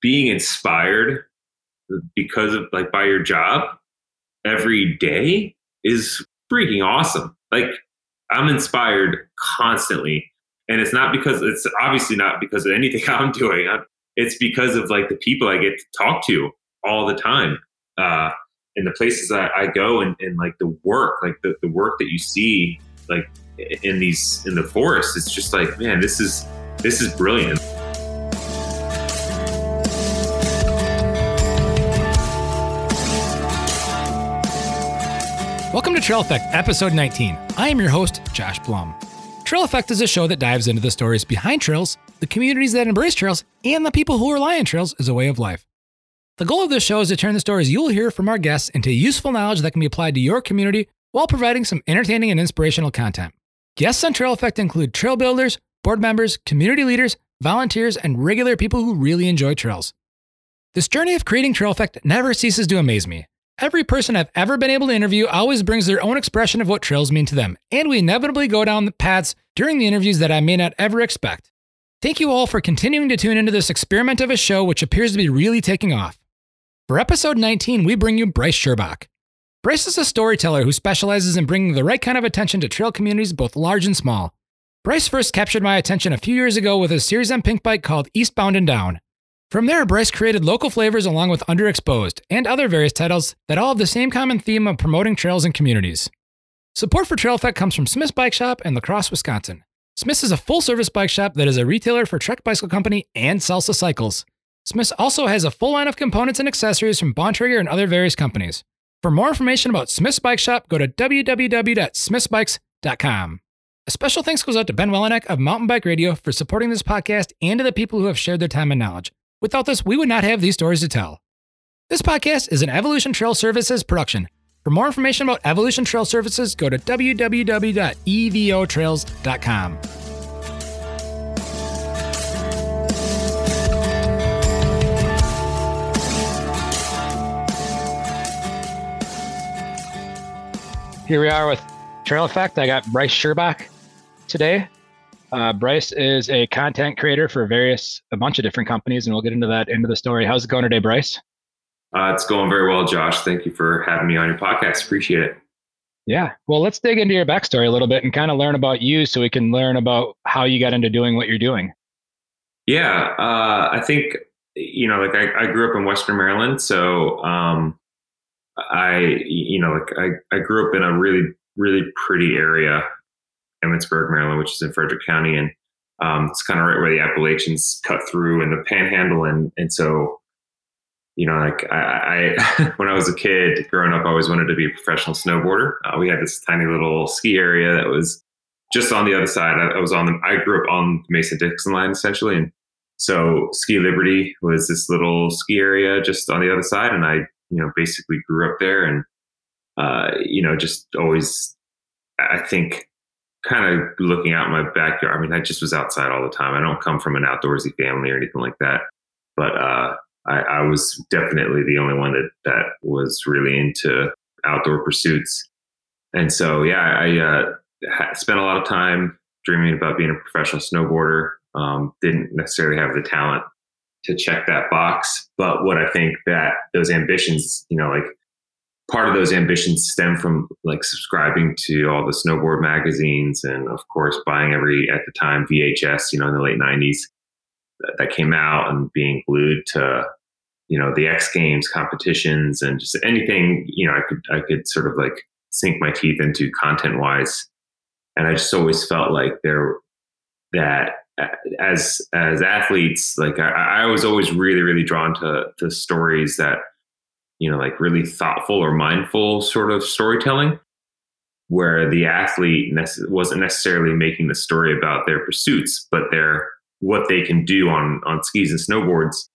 being inspired because of like by your job every day is freaking awesome. Like I'm inspired constantly. And it's not because it's obviously not because of anything I'm doing. It's because of like the people I get to talk to all the time. Uh, and the places I, I go and, and like the work, like the, the work that you see like in these in the forest, it's just like, man, this is this is brilliant. Trail Effect, episode 19. I am your host, Josh Blum. Trail Effect is a show that dives into the stories behind trails, the communities that embrace trails, and the people who rely on trails as a way of life. The goal of this show is to turn the stories you'll hear from our guests into useful knowledge that can be applied to your community while providing some entertaining and inspirational content. Guests on Trail Effect include trail builders, board members, community leaders, volunteers, and regular people who really enjoy trails. This journey of creating Trail Effect never ceases to amaze me. Every person I've ever been able to interview always brings their own expression of what trails mean to them, and we inevitably go down the paths during the interviews that I may not ever expect. Thank you all for continuing to tune into this experiment of a show which appears to be really taking off. For episode 19, we bring you Brice Shirbach. Brice is a storyteller who specializes in bringing the right kind of attention to trail communities, both large and small. Brice first captured my attention a few years ago with a series on Pinkbike called Eastbound and Down. From there, Brice created local flavors along with Underexposed and other various titles that all have the same common theme of promoting trails and communities. Support for Trail Effect comes from Smith's Bike Shop in La Crosse, Wisconsin. Smith's is a full service bike shop that is a retailer for Trek Bicycle Company and Salsa Cycles. Smith's also has a full line of components and accessories from Bontrager and other various companies. For more information about Smith's Bike Shop, go to www.smithsbikes.com. A special thanks goes out to Ben Welnak of Mountain Bike Radio for supporting this podcast and to the people who have shared their time and knowledge. Without this, we would not have these stories to tell. This podcast is an Evolution Trail Services production. For more information about Evolution Trail Services, go to www.evotrails.com. Here we are with Trail Effect. I got Brice Shirbach today. Uh, Brice is a content creator for various, a bunch of different companies, and we'll get into that into the story. How's it going today, Brice? Uh, it's going very well, Josh. Thank you for having me on your podcast. Appreciate it. Yeah. Well, let's dig into your backstory a little bit and kind of learn about you so we can learn about how you got into doing what you're doing. Yeah. Uh, I think, you know, like I, I, grew up in Western Maryland. So um, I, you know, like I, I grew up in a really, really pretty area Emmitsburg, Maryland, which is in Frederick County, and um, it's kind of right where the Appalachians cut through and the Panhandle, and and so you know, like I, I when I was a kid growing up, I always wanted to be a professional snowboarder. Uh, we had this tiny little ski area that was just on the other side. I, I was on the I grew up on the Mason Dixon line essentially, and so Ski Liberty was this little ski area just on the other side, and I you know basically grew up there, and uh, you know just always I think kind of looking out my backyard. I mean, I just was outside all the time. I don't come from an outdoorsy family or anything like that, but uh, I, I, was definitely the only one that that was really into outdoor pursuits. And so, yeah, I uh, spent a lot of time dreaming about being a professional snowboarder. Um, didn't necessarily have the talent to check that box, but what I think that those ambitions, you know, like part of those ambitions stem from like subscribing to all the snowboard magazines and of course buying every at the time VHS, you know, in the late 90s that, that came out and being glued to you know the X Games competitions and just anything you know I could I could sort of like sink my teeth into content wise, and I just always felt like there that as as athletes like I, I was always really really drawn to the stories that you know, like really thoughtful or mindful sort of storytelling, where the athlete nece- wasn't necessarily making the story about their pursuits, but their what they can do on on skis and snowboards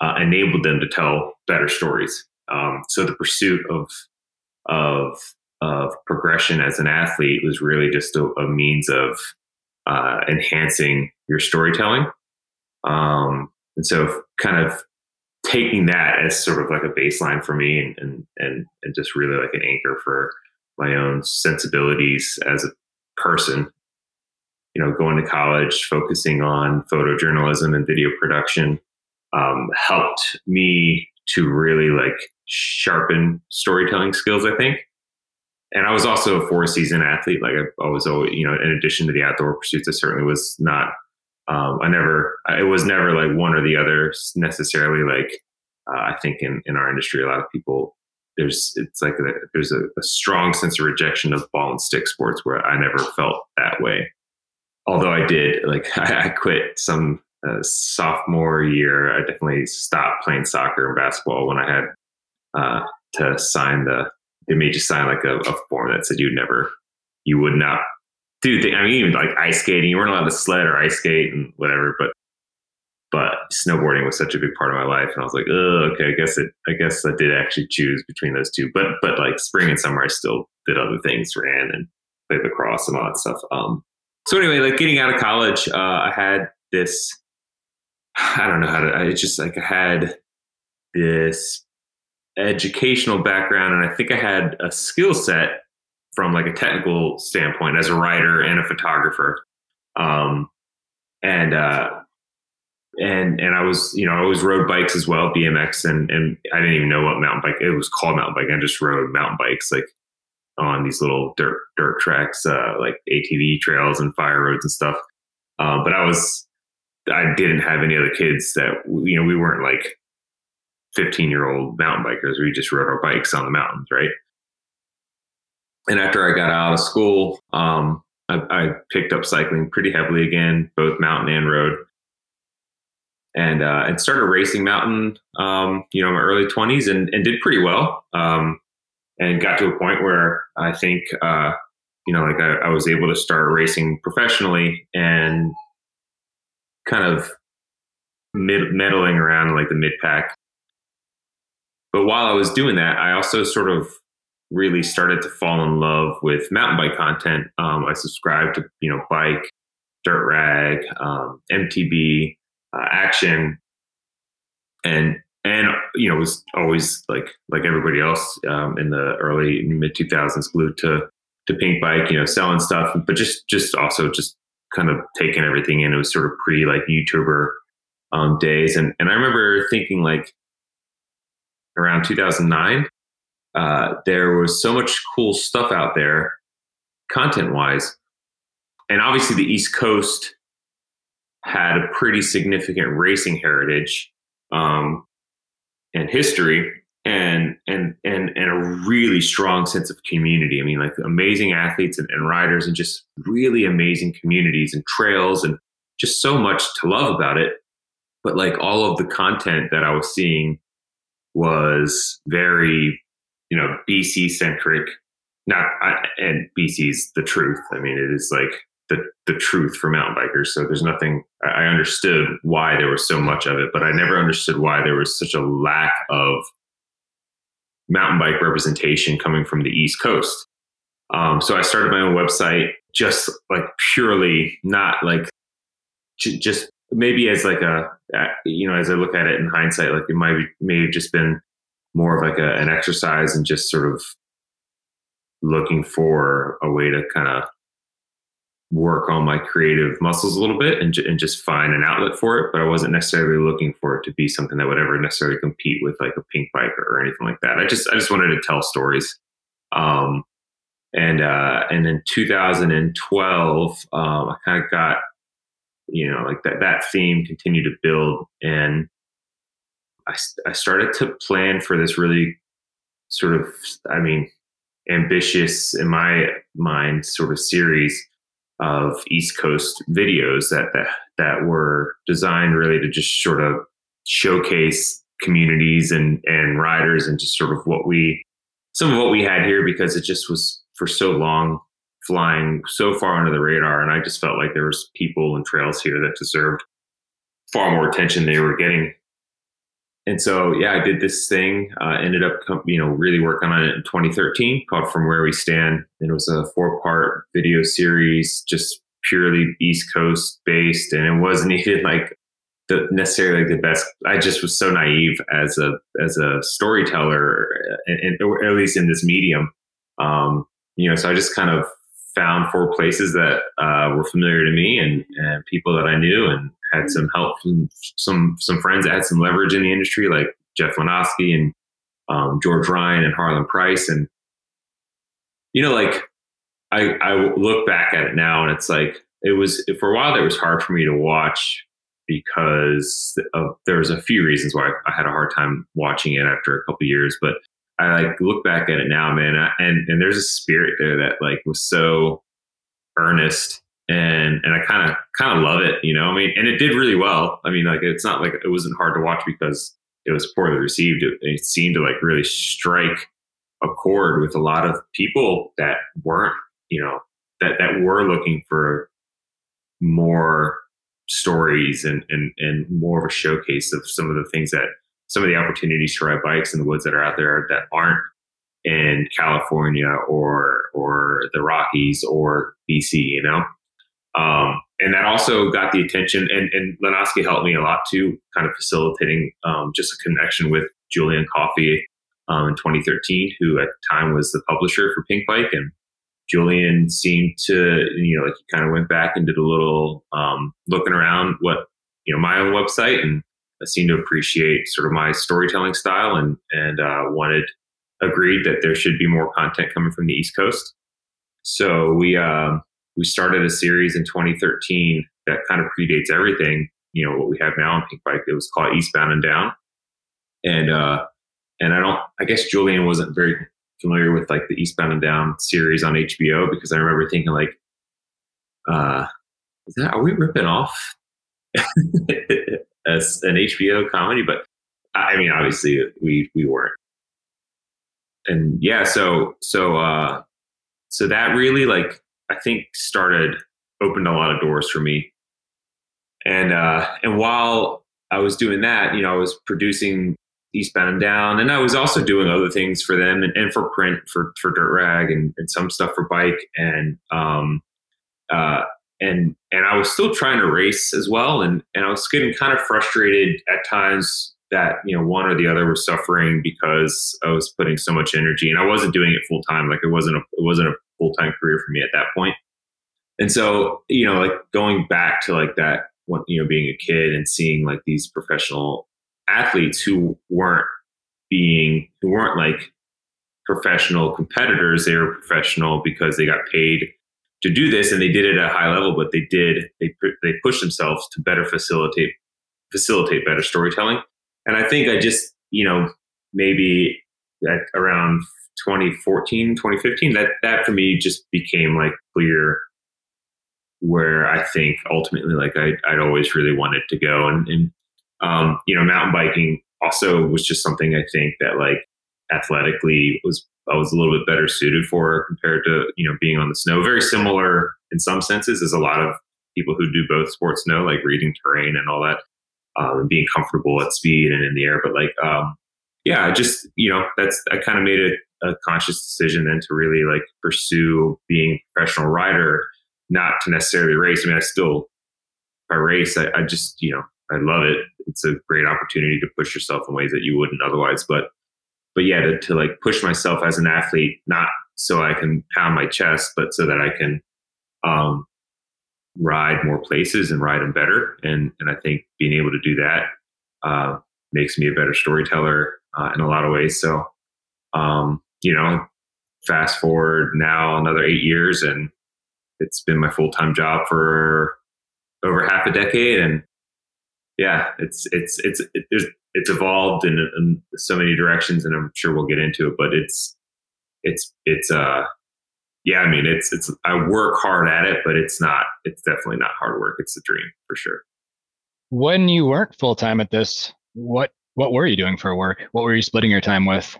uh, enabled them to tell better stories. Um, so the pursuit of of of progression as an athlete was really just a, a means of uh, enhancing your storytelling. Um, and so, kind of taking that as sort of like a baseline for me and, and, and, and just really like an anchor for my own sensibilities as a person you know going to college focusing on photojournalism and video production um, helped me to really like sharpen storytelling skills. I think, and I was also a four season athlete. Like I, was always, you know, in addition to the outdoor pursuits, I certainly was not. Um, I never, it was never like one or the other necessarily. Like uh, I think in in our industry, a lot of people there's it's like a, there's a, a, strong sense of rejection of ball and stick sports where I never felt that way. Although I did, like I, I quit some uh, sophomore year. I definitely stopped playing soccer and basketball when I had uh, to sign the. They made you sign like a, a form that said you never, you would not Things. I mean, even like ice skating, you weren't allowed to sled or ice skate and whatever. But but snowboarding was such a big part of my life and i was like oh okay i guess it i guess i did actually choose between those two but but like spring and summer i still did other things ran and played lacrosse and all that stuff um so anyway like getting out of college uh i had this i don't know how to i just like i had this educational background and i think i had a skill set from like a technical standpoint as a writer and a photographer. Um and uh and and I was you know I always rode bikes as well BMX and and I didn't even know what mountain bike it was called mountain bike I just rode mountain bikes like on these little dirt dirt tracks uh, like ATV trails and fire roads and stuff. Uh, but I was I didn't have any other kids that you know we weren't like 15 year old mountain bikers we just rode our bikes on the mountains right and after I got out of school um, I, I picked up cycling pretty heavily again both mountain and road and uh, and started racing mountain, um, you know, in my early twenties, and, and did pretty well. Um, and got to a point where I think, uh, you know, like I, I, was able to start racing professionally and kind of mid, meddling around like the mid pack. But while I was doing that, I also sort of really started to fall in love with mountain bike content. Um, I subscribed to, you know, bike, dirt rag, um, MTB, uh, action. And and you know was always like like everybody else um, in the early mid 2000s glued to to Pinkbike, you know selling stuff but just just also just kind of taking everything in. It was sort of pre like youtuber um, days. And and i remember thinking like around 2009 uh, there was so much cool stuff out there content wise and obviously the east coast had a pretty significant racing heritage um, and history and and and and a really strong sense of community. I mean, like amazing athletes and, and, riders, and just really amazing communities and trails, and just so much to love about it. But like all of the content that I was seeing was very, you know, BC centric. Not I, and BC's the truth. I mean, it is like the the truth for mountain bikers. So there's nothing. I understood why there was so much of it, but I never understood why there was such a lack of mountain bike representation coming from the East Coast. Um, so I started my own website, just like purely not like just maybe as like a you know as I look at it in hindsight, like it might be, may have just been more of like a, an exercise and just sort of looking for a way to kind of work on my creative muscles a little bit and, and just find an outlet for it. But I wasn't necessarily looking for it to be something that would ever necessarily compete with like a Pinkbike or, or anything like that. I just I just wanted to tell stories. Um, and uh, and in 2012, um, I kind of got you know like that that theme continued to build, and I I started to plan for this really sort of I mean ambitious in my mind sort of series of East Coast videos that, that that were designed really to just sort of showcase communities and and riders and just sort of what we some of what we had here because it just was for so long flying so far under the radar and I just felt like there was people and trails here that deserved far more attention they were getting and so yeah i did this thing uh, ended up you know really working on it in 2013 called from where we stand. It was a four part video series just purely east coast based. And it wasn't even like the necessarily like the best. I just was so naive as a as a storyteller and, or at least in this medium. Um, you know so i just kind of found four places that uh, were familiar to me and, and people that i knew and had some help from some some friends that had some leverage in the industry, like Jeff Lenosky and um, George Ryan and Harlan Price, and you know, like I I look back at it now, and it's like it was for a while. It was hard for me to watch because of, there was a few reasons why I had a hard time watching it after a couple years, but I like look back at it now, man, and and there's a spirit there that like was so earnest and and I kind of kind of love it, you know. I mean, and it did really well. I mean, like it's not like it wasn't hard to watch because it was poorly received. It, it seemed to like really strike a chord with a lot of people that weren't, you know, that that were looking for more stories and and and more of a showcase of some of the things that some of the opportunities to ride bikes in the woods that are out there that aren't in California or or the Rockies or BC, you know. Um, and that also got the attention, and, and Lenosky helped me a lot too, kind of facilitating um, just a connection with Julian Coffey um, in 2013, who at the time was the publisher for Pinkbike. And Julian seemed to, you know, like he kind of went back and did a little um, looking around what, you know, my own website and I seemed to appreciate sort of my storytelling style and, and uh, wanted, agreed that there should be more content coming from the East Coast. So we, uh, we started a series in 2013 that kind of predates everything, you know, what we have now on Pinkbike. It was called Eastbound and Down. And, uh, and I don't, I guess Julian wasn't very familiar with like the Eastbound and Down series on HBO because I remember thinking like, uh, is that, are we ripping off as an HBO comedy? But I mean, obviously we, we weren't. And yeah, so, so, uh, so that really like I think started opened a lot of doors for me. And uh, and while I was doing that, you know, I was producing Eastbound and Down, and I was also doing other things for them and, and for print for for Dirt Rag and, and some stuff for Bike and um uh and and I was still trying to race as well, and and I was getting kind of frustrated at times that you know one or the other was suffering because I was putting so much energy and I wasn't doing it full time. Like it wasn't a it wasn't a full time career for me at that point. And so, you know, like going back to like that, you know, being a kid and seeing like these professional athletes who weren't being, who weren't like professional competitors, they were professional because they got paid to do this and they did it at a high level, but they did, they, they pushed themselves to better facilitate, facilitate better storytelling. And I think I just, you know, maybe around 2014, 2015, that, that for me just became like clear where I think ultimately like I, I'd always really wanted to go. And, and um, you know, mountain biking also was just something I think that like athletically was I was a little bit better suited for compared to you know being on the snow. Very similar in some senses, as a lot of people who do both sports know, like reading terrain and all that, um, and being comfortable at speed and in the air. But like, um, yeah, I just you know, that's I kind of made it a conscious decision then to really like pursue being a professional rider, not to necessarily race. I mean, I still, if I race, I, I just, you know, I love it. It's a great opportunity to push yourself in ways that you wouldn't otherwise. But, but yeah, to, to like push myself as an athlete, not so I can pound my chest, but so that I can, um, ride more places and ride them better. And, and I think being able to do that, uh, makes me a better storyteller, uh, in a lot of ways. So, um, you know, fast forward now another eight years and it's been my full time job for over half a decade. And yeah, it's, it's, it's, it's, it's evolved in, in so many directions and I'm sure we'll get into it, but it's, it's, it's, uh, yeah, I mean, it's, it's, I work hard at it, but it's not, it's definitely not hard work. It's a dream for sure. When you weren't full time at this, what, what were you doing for work? What were you splitting your time with?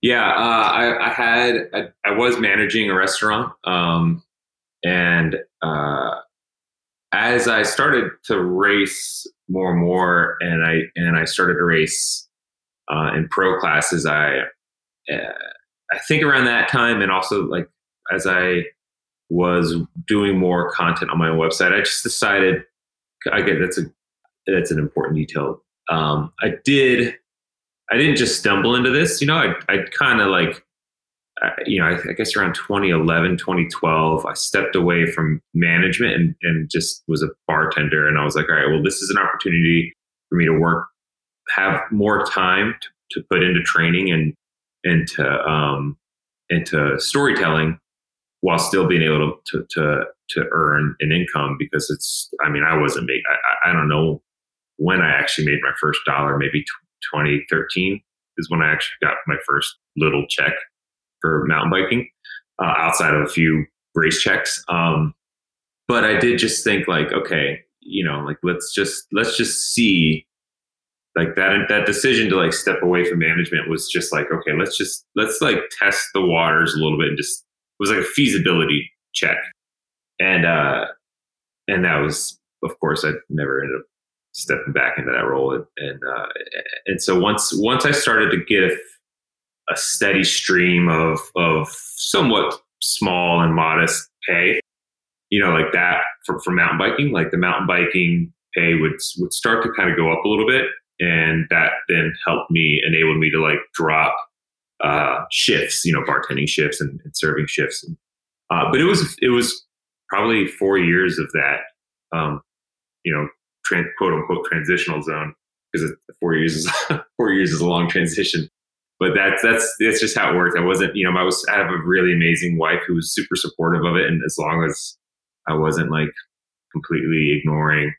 Yeah, uh, I, I, had I, I, was managing a restaurant, um, and uh, as I started to race more and more, and I and I started to race uh, in pro classes, I uh, I think around that time, and also like as I was doing more content on my website, I just decided. I get that's a that's an important detail. Um, I did I didn't just stumble into this. You know, I I kind of like you know, I, I, guess around 2011, 2012, I stepped away from management and, and just was a bartender. And I was like, all right, well, this is an opportunity for me to work, have more time to, to put into training and, into um, into storytelling while still being able to, to, to earn an income because it's, I mean, I wasn't I, I don't know when I actually made my first dollar, maybe 2013 is when I actually got my first little check for mountain biking uh, outside of a few race checks. Um, but I did just think like, okay, you know, like let's just let's just see like that that decision to like step away from management was just like okay let's just let's like test the waters a little bit and just it was like a feasibility check and uh and that was of course i never ended up stepping back into that role. And and, uh, and so once once i started to get a steady stream of of somewhat small and modest pay you know like that for, for mountain biking like the mountain biking pay would would start to kind of go up a little bit. And that then helped me enabled me to like drop uh, shifts you know bartending shifts and, and serving shifts. And, uh, but it was it was probably four years of that um, you know quote unquote transitional zone because four years is four years is a long transition but that's that's that's just how it worked. I wasn't, you know, I was I have a really amazing wife who was super supportive of it, and as long as I wasn't like completely ignoring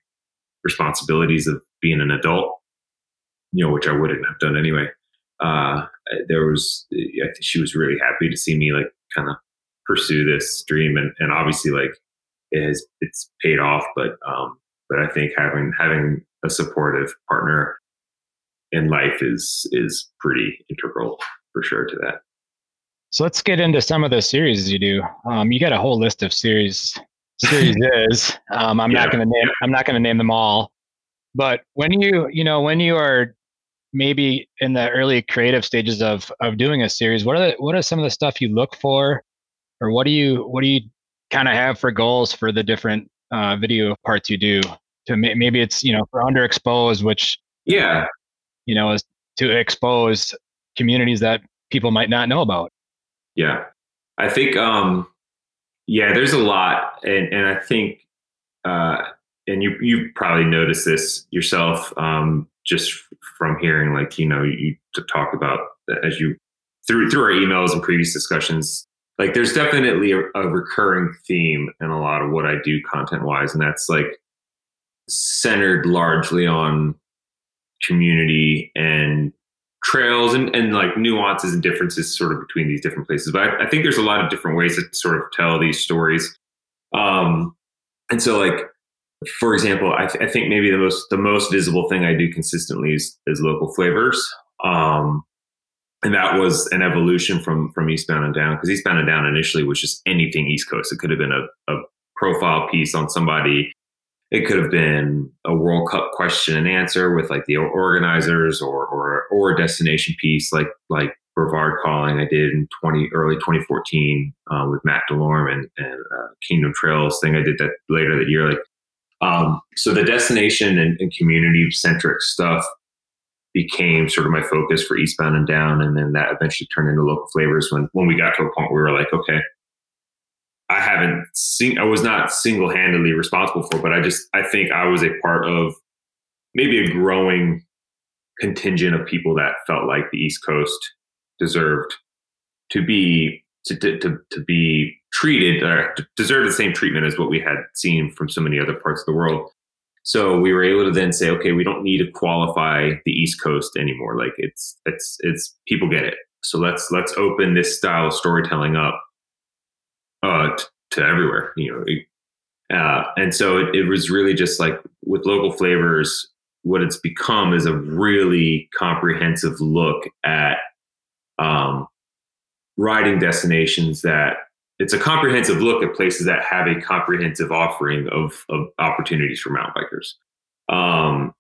responsibilities of being an adult, you know, which I wouldn't have done anyway. Uh, there was, she was really happy to see me like kind of pursue this dream, and and obviously like it has it's paid off, but um, but I think having having a supportive partner in life is is pretty integral for sure to that. So let's get into some of the series you do. Um, you got a whole list of series series is. Um, I'm yeah. not going to name. I'm not going to name them all. But when you you know when you are maybe in the early creative stages of of doing a series, what are the, what are some of the stuff you look for, or what do you what do you kind of have for goals for the different uh, video parts you do? To maybe it's you know for underexposed, which yeah you know, is to expose communities that people might not know about. Yeah. I think, um, yeah, there's a lot. And, and I think, uh, and you, you probably noticed this yourself, um, just from hearing, like, you know, you to talk about as you through, through our emails and previous discussions, like there's definitely a, a recurring theme in a lot of what I do content wise. And that's like centered largely on community and trails and, and like nuances and differences sort of between these different places. But I, I think there's a lot of different ways to sort of tell these stories. Um, and so like, for example, I, th- I, think maybe the most, the most visible thing I do consistently is, is local flavors. Um, and that was an evolution from, from Eastbound and Down because Eastbound and Down initially was just anything East Coast. It could have been a, a profile piece on somebody it could have been a World Cup question and answer with like the organizers or or or a destination piece like like Brevard Calling I did in 20 early 2014 uh, with Matt Delorme and, and uh, Kingdom Trails thing I did that later that year like um, so the destination and, and community centric stuff became sort of my focus for Eastbound and Down and then that eventually turned into local flavors when when we got to a point where we were like okay I haven't seen, I was not single handedly responsible for, but I just, I think I was a part of maybe a growing contingent of people that felt like the East Coast deserved to be, to, to, to, be treated, or deserve the same treatment as what we had seen from so many other parts of the world. So we were able to then say, okay, we don't need to qualify the East Coast anymore. Like it's, it's, it's people get it. So let's, let's open this style of storytelling up uh, t- to everywhere, you know. Uh, and so it, it was really just like with local flavors, what it's become is a really comprehensive look at um, riding destinations that it's a comprehensive look at places that have a comprehensive offering of, of opportunities for mountain bikers. Um,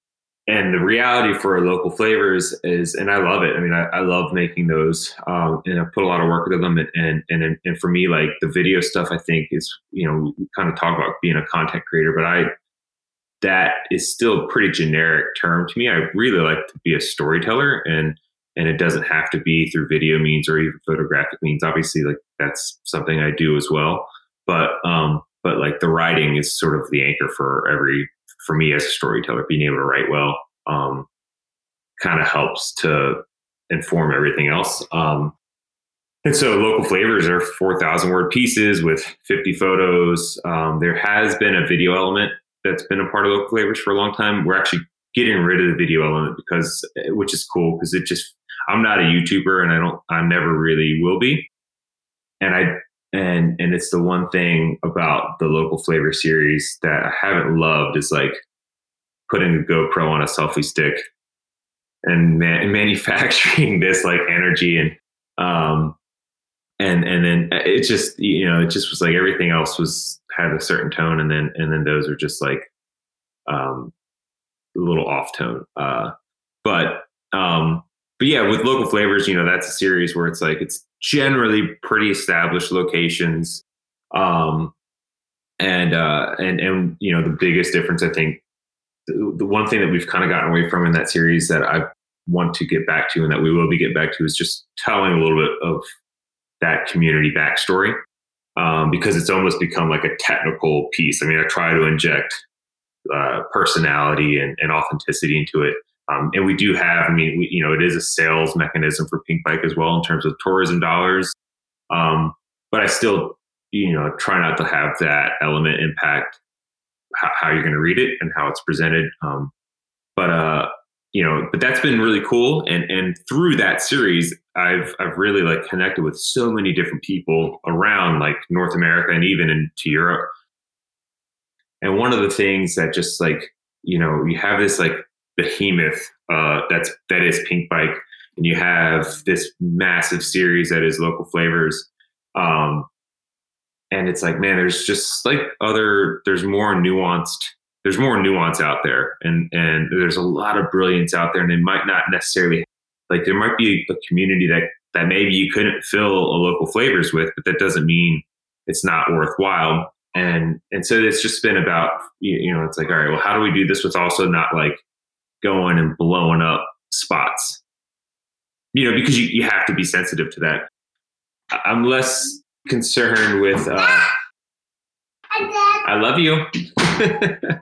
and the reality for local flavors is, and I love it. I mean, I, I love making those, um, and I put a lot of work into them. And, and and and for me, like the video stuff, I think is you know we kind of talk about being a content creator, but I that is still a pretty generic term to me. I really like to be a storyteller, and and it doesn't have to be through video means or even photographic means. Obviously, like that's something I do as well. But um, but like the writing is sort of the anchor for every for me as a storyteller. Being able to write well um, kind of helps to inform everything else. Um, and so local flavors are 4,000 word pieces with 50 photos. Um, there has been a video element that's been a part of local flavors for a long time. We're actually getting rid of the video element because, which is cool because it just, I'm not a YouTuber and I don't, I never really will be. And I, and, and it's the one thing about the local flavor series that I haven't loved is like putting a GoPro on a selfie stick and man, manufacturing this like energy and, um, and and then it just you know it just was like everything else was had a certain tone and then and then those are just like um a little off tone uh but um but yeah with local flavors you know that's a series where it's like it's generally pretty established locations um and uh and and you know the biggest difference i think the, the one thing that we've kind of gotten away from in that series that i want to get back to and that we will be getting back to is just telling a little bit of that community backstory um, because it's almost become like a technical piece. I mean, I try to inject uh, personality and, and, authenticity into it. Um, and we do have, I mean, we, you know, it is a sales mechanism for Pinkbike as well in terms of tourism dollars. Um, but I still, you know, try not to have that element impact how, how you're going to read it and how it's presented. Um, but uh, you know, but that's been really cool. And and through that series, I've I've really like connected with so many different people around like North America and even into Europe. And one of the things that just like you know you have this like behemoth uh, that's that is Pinkbike, and you have this massive series that is local flavors. Um, and it's like man, there's just like other there's more nuanced there's more nuance out there. And and there's a lot of brilliance out there. And they might not necessarily like there might be a community that that maybe you couldn't fill a local flavors with but that doesn't mean it's not worthwhile. And and so it's just been about you know it's like all right well how do we do this with also not like going and blowing up spots. You know because you, you have to be sensitive to that. I'm less concerned with uh, i love you.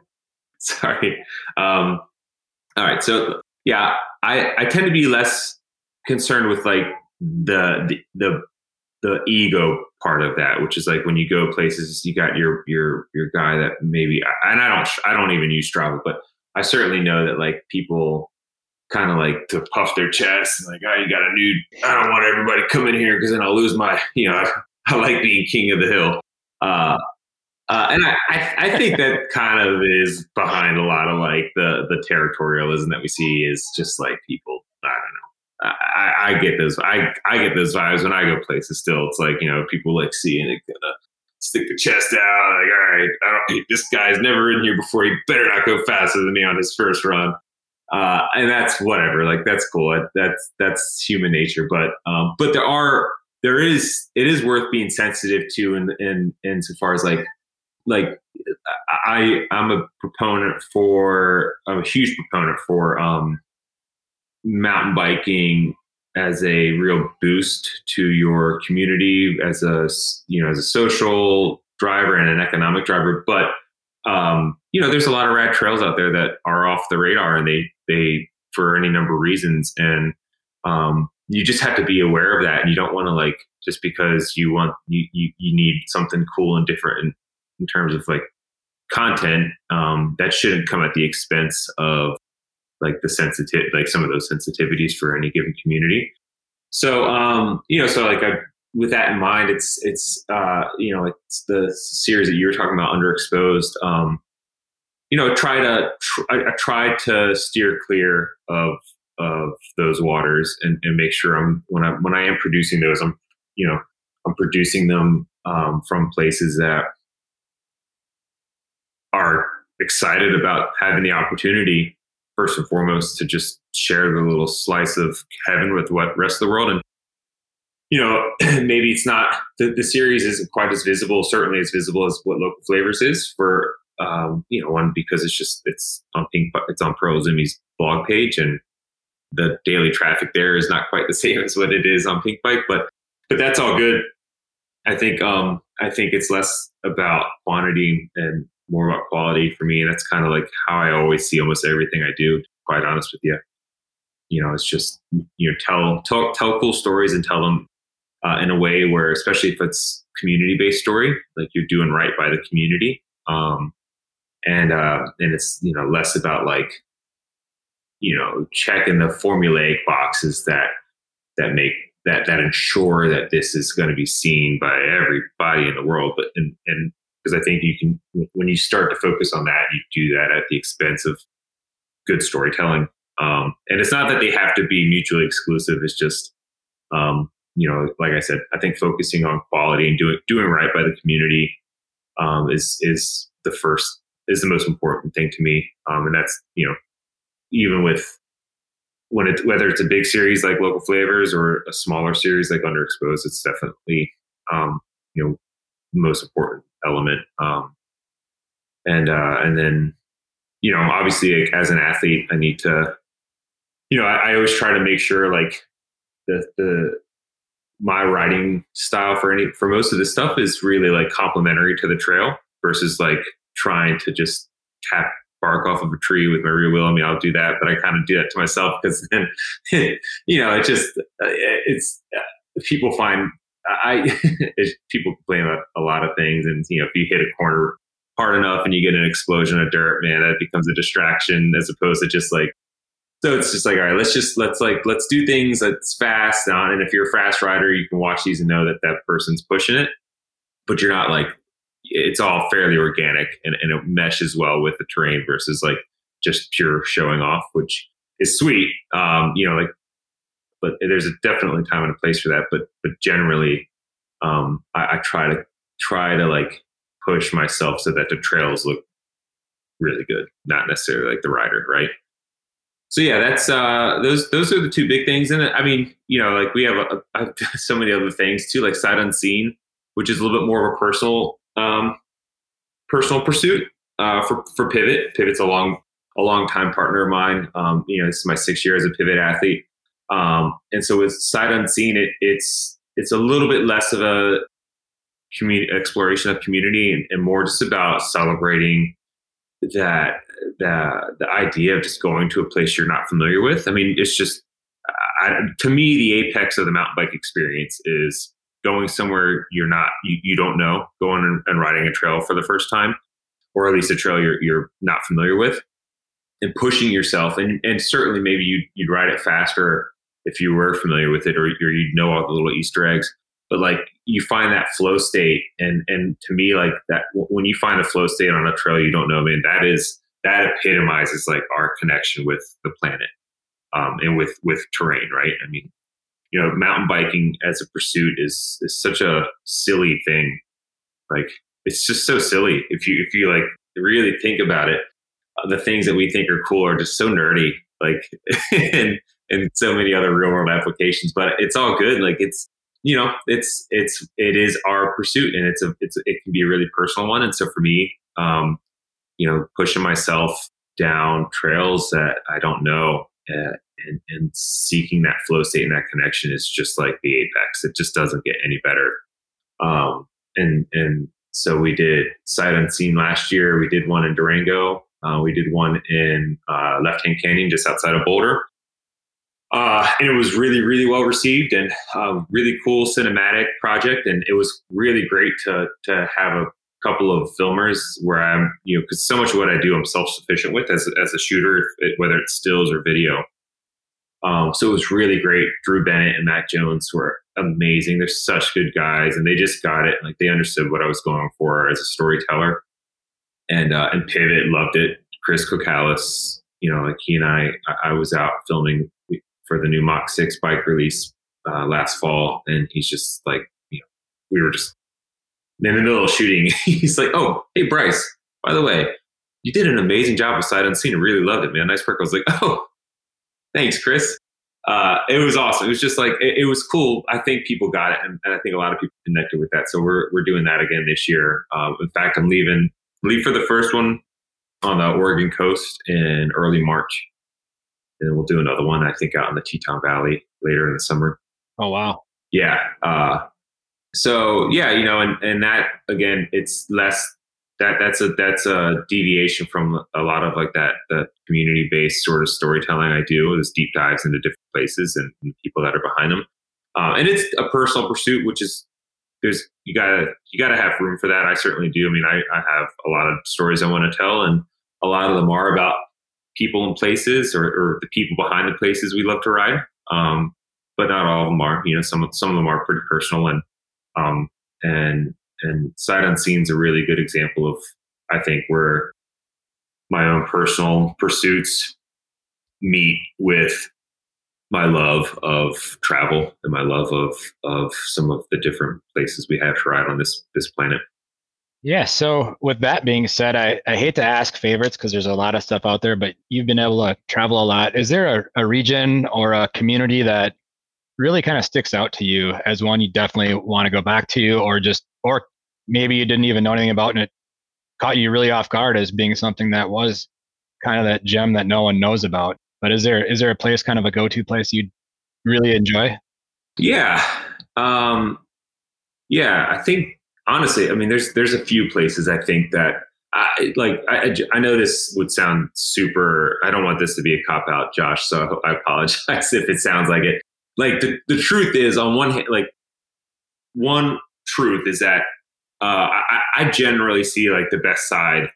Sorry. Um, all right. So yeah, I, I tend to be less concerned with like the, the, the, the ego part of that, which is like when you go places, you got your, your, your guy that maybe, and I don't, I don't even use Strava, but I certainly know that like people kind of like to puff their chest and like, oh, you got a new, I don't want everybody coming here because then I'll lose my, you know, I, I like being king of the hill. Uh, uh, and I, I, I, think that kind of is behind a lot of like the the territorialism that we see is just like people. I don't know. I, I get those. I I get those vibes when I go places. Still, it's like you know people like seeing it kind of stick their chest out. Like, all right, I don't. This guy's never in here before. He better not go faster than me on his first run. Uh, and that's whatever. Like that's cool. That's that's human nature. But um, but there are there is it is worth being sensitive to in in in so far as like like I I'm a proponent for I'm a huge proponent for um, mountain biking as a real boost to your community as a you know as a social driver and an economic driver. But um, you know there's a lot of rad trails out there that are off the radar and they they for any number of reasons. And um, you just have to be aware of that and you don't want to like just because you want you, you you need something cool and different and in terms of like content um, that shouldn't come at the expense of like the sensitive like some of those sensitivities for any given community. So um you know so like I, with that in mind it's it's uh you know it's the series that you were talking about underexposed um you know try to tr- I, I try to steer clear of of those waters and, and make sure i'm when i when i am producing those i'm you know i'm producing them um, from places that are excited about having the opportunity first and foremost to just share the little slice of heaven with what rest of the world and you know maybe it's not the, the series isn't quite as visible certainly as visible as what local flavors is for um, you know one because it's just it's on pink it's on pearl blog page and the daily traffic there is not quite the same as what it is on Pinkbike, but but that's all good. I think um, I think it's less about quantity and more about quality for me. And that's kind of like how I always see almost everything I do. quite honest with you, you know, it's just you know tell tell tell cool stories and tell them uh, in a way where, especially if it's community based story, like you're doing right by the community. Um, and uh, and it's you know less about like you know checking the formulaic boxes that that make that that ensure that this is going to be seen by everybody in the world but and and because i think you can when you start to focus on that you do that at the expense of good storytelling. Um, and it's not that they have to be mutually exclusive it's just um, you know like i said i think focusing on quality and doing doing right by the community um, is is the first is the most important thing to me. Um, and that's you know even with when it whether it's a big series like local flavors or a smaller series like underexposed it's definitely um, you know most important element um, and uh, and then you know obviously like, as an athlete i need to you know I, I, always try to make sure like the the my riding style for any for most of this stuff is really like complementary to the trail versus like trying to just tap bark off of a tree with my rear wheel. I mean, I'll do that, but I kind of do that to myself because then, you know, it just, uh, it's, uh, people find, I, people complain about a lot of things. And, you know, if you hit a corner hard enough and you get an explosion of dirt, man, that becomes a distraction as opposed to just like, so it's just like, all right, let's just, let's like, let's do things that's fast. And if you're a fast rider, you can watch these and know that that person's pushing it, but you're not like it's all fairly organic and, and it meshes well with the terrain versus like just pure showing off, which is sweet. Um, you know, like, but there's a definitely time and a place for that. But but generally, um, I, I try to try to like push myself so that the trails look really good, not necessarily like the rider, right? So yeah, that's uh, those those are the two big things. And I mean, you know, like we have a, a, so many other things too, like sight unseen, which is a little bit more of a personal um, personal pursuit uh, for for Pivot. Pivot's a long a long time partner of mine. Um, you know, this is my sixth year as a Pivot athlete, um, and so with Sight Unseen, it, it's it's a little bit less of a community exploration of community and, and more just about celebrating that the the idea of just going to a place you're not familiar with. I mean, it's just I, to me the apex of the mountain bike experience is going somewhere you're not you, you don't know going and, and riding a trail for the first time or at least a trail you're, you're not familiar with and pushing yourself and, and certainly maybe you'd, you'd ride it faster if you were familiar with it or, or you'd know all the little easter eggs but like you find that flow state and and to me like that when you find a flow state on a trail you don't know man that is that epitomizes like our connection with the planet um, and with with terrain right i mean you know, mountain biking as a pursuit is is such a silly thing. Like it's just so silly if you if you like really think about it. Uh, the things that we think are cool are just so nerdy, like and and so many other real world applications. But it's all good. Like it's you know it's it's it is our pursuit, and it's a it's it can be a really personal one. And so for me, um, you know, pushing myself down trails that I don't know uh, and, and seeking that flow state and that connection is just like the apex. It just doesn't get any better. Um, and and so we did sight unseen last year. We did one in Durango. Uh, we did one in uh, Left Hand Canyon, just outside of Boulder. Uh, and it was really, really well received and um, really cool cinematic project. And it was really great to to have a couple of filmers where I'm, you know, because so much of what I do, I'm self sufficient with as as a shooter, whether it's stills or video. Um, so it was really great. Drew Bennett and Matt Jones were amazing. They're such good guys, and they just got it. Like they understood what I was going for as a storyteller, and uh, and Pivot loved it. Chris Cocalis, you know, like he and I, I was out filming for the new Mach Six bike release uh, last fall, and he's just like, you know, we were just in the middle of shooting. he's like, "Oh, hey Brice, by the way, you did an amazing job with Sight Unseen. I really loved it, man. Nice work." I was like, "Oh, thanks, Chris. Uh, it was awesome. It was just like it, it was cool. I think people got it, and, and, I think a lot of people connected with that. So we're we're doing that again this year. Um, in fact, I'm leaving leave for the first one on the Oregon coast in early March. And then we'll do another one I think out in the Teton Valley later in the summer. Oh wow! Yeah. Uh, so yeah, you know, and and that again, it's less that that's a that's a deviation from a lot of like that the community based sort of storytelling I do. This deep dives into different places and, and people that are behind them, uh, and it's a personal pursuit, which is there's you gotta you gotta have room for that. I certainly do. I mean, I, I have a lot of stories I want to tell, and a lot of them are about people and places or, or the people behind the places we love to ride. Um, but not all of them are. You know, some some of them are pretty personal and um, and and sight unseen is a really good example of I think where my own personal pursuits meet with my love of travel and my love of of some of the different places we have to ride on this this planet. Yeah. So with that being said, I, I hate to ask favorites because there's a lot of stuff out there, but you've been able to travel a lot. Is there a, a region or a community that really kind of sticks out to you as one you definitely want to go back to, or just, or maybe you didn't even know anything about and it caught you really off guard as being something that was kind of that gem that no one knows about. But is there is there a place kind of a go to place you'd really enjoy? Yeah, um, yeah. I think honestly, I mean, there's there's a few places I think that I, like I, I know this would sound super. I don't want this to be a cop out, Josh. So I apologize if it sounds like it like the, the truth is on one hand like one truth is that uh, I, I, generally see like the best side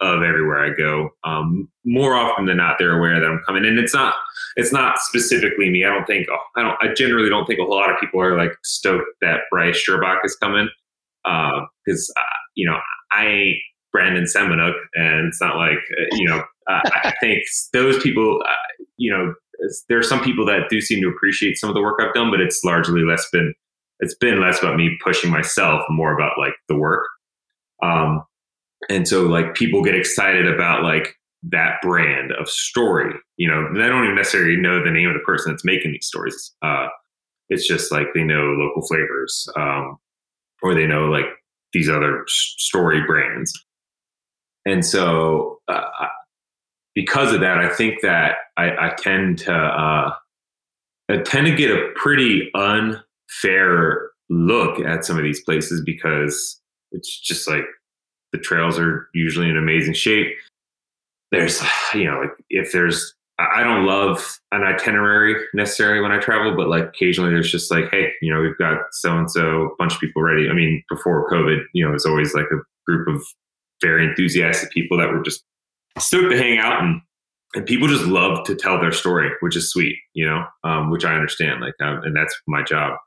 of everywhere I go. Um, more often than not, they're aware that I'm coming, and it's not it's not specifically me. I don't think I don't I generally don't think a whole lot of people are like stoked that Brice Shirbach is coming because uh, uh, you know I ain't Brandon Semenuk, and it's not like uh, you know I think those people uh, you know there are some people that do seem to appreciate some of the work I've done, but it's largely less been it's been less about me pushing myself, more about like the work. Um, and so like people get excited about like that brand of story. You know, they don't even necessarily know the name of the person that's making these stories. Uh, it's just like they know local flavors, um, or they know like these other story brands. And so uh, because of that, I think that I, I tend to uh, I tend to get a pretty unfair look at some of these places because it's just like the trails are usually in amazing shape. There's, you know, like if there's, I don't love an itinerary necessarily when I travel, but like occasionally there's just like, hey, you know, we've got so and so, bunch of people ready. I mean, before COVID, you know, it was always like a group of very enthusiastic people that were just stoked to hang out and and people just love to tell their story, which is sweet, you know, um, which I understand. Like, um, and that's my job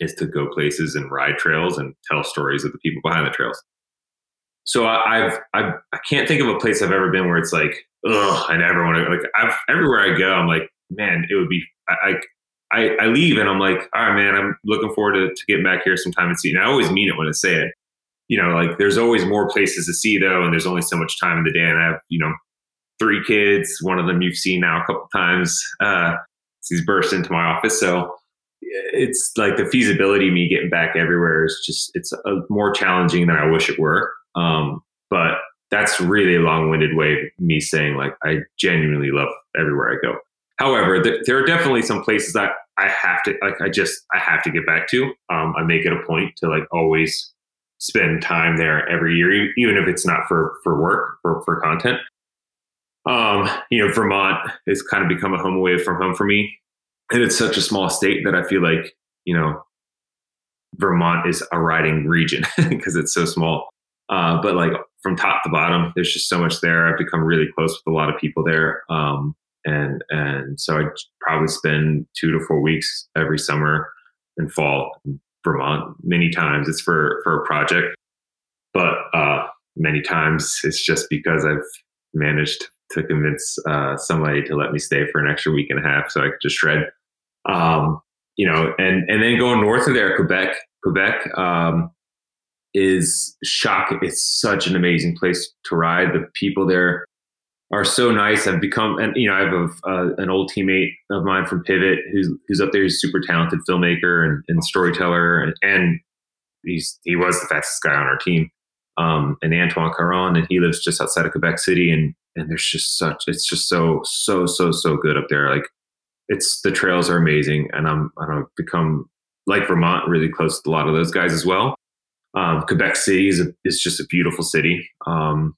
is to go places and ride trails and tell stories of the people behind the trails. So I, I've, I've I can't think of a place I've ever been where it's like, ugh, I never want to. Like, I've everywhere I go, I'm like, man, it would be. I, I I leave and I'm like, all right, man, I'm looking forward to, to getting back here sometime and see. And I always mean it when I say it you know, like there's always more places to see though, and there's only so much time in the day. And I have, you know, three kids. One of them you've seen now a couple times. Uh, he's burst into my office, so it's like the feasibility of me getting back everywhere is just it's a, more challenging than I wish it were. Um, but that's really a long-winded way of me saying like I genuinely love everywhere I go. However, th- there are definitely some places that I have to like. I just I have to get back to. Um, I make it a point to like always spend time there every year, even if it's not for for work or for content. Um, you know, Vermont has kind of become a home away from home for me, and it's such a small state that I feel like you know Vermont is a riding region because it's so small. Uh, but like from top to bottom, there's just so much there. I've become really close with a lot of people there, um, and and so I probably spend two to four weeks every summer and fall in Vermont many times. It's for for a project, but uh, many times it's just because I've managed to convince uh, somebody to let me stay for an extra week and a half so I could just shred. Um, you know, and and then going north of there, Quebec. Quebec um, is shock. It's such an amazing place to ride. The people there are so nice. I've become, and you know, I have a, uh, an old teammate of mine from Pivot who's who's up there. He's a super talented filmmaker and, and storyteller, and, and, he's he was the fastest guy on our team. Um, and Antoine Caron, and he lives just outside of Quebec City. And and there's just such it's just so so so so good up there. Like it's the trails are amazing, and I'm I don't become like Vermont really close to a lot of those guys as well. Um, Quebec City is a, is just a beautiful city, um,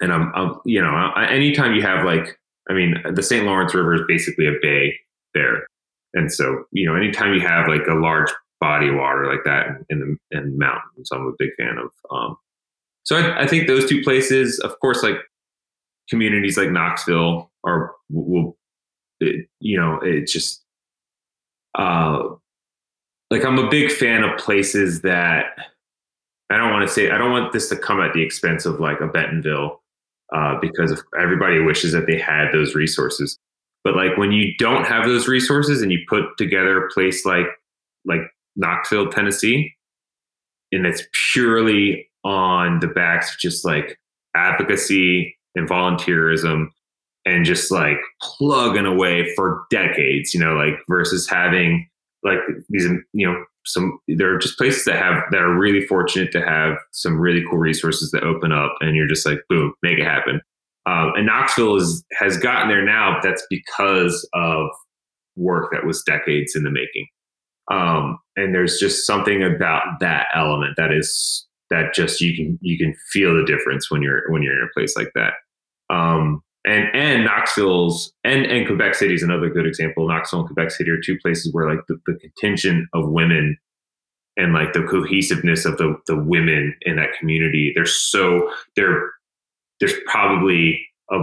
and I'm, I'm you know I, anytime you have like I mean the St. Lawrence River is basically a bay there, and so you know anytime you have like a large body of water like that in the in mountains, I'm a big fan of. Um, so I, I think those two places, of course, like communities like Knoxville are will, it, you know, it just, uh, like I'm a big fan of places that I don't want to say I don't want this to come at the expense of like a Bentonville, uh, because everybody wishes that they had those resources. But like when you don't have those resources and you put together a place like like Knoxville, Tennessee, and it's purely on the backs of just like advocacy and volunteerism and just like plugging away for decades, you know, like versus having like these, you know, some there are just places that have that are really fortunate to have some really cool resources that open up and you're just like boom make it happen. Um, and knoxville is has gotten there now that's because of work that was decades in the making. Um, and there's just something about that element that is that just you can you can feel the difference when you're when you're in a place like that and and Knoxville's and and Quebec City is another good example. Knoxville and Quebec City are two places where like the, the contingent of women and like the cohesiveness of the the women in that community. They're so they're there's probably a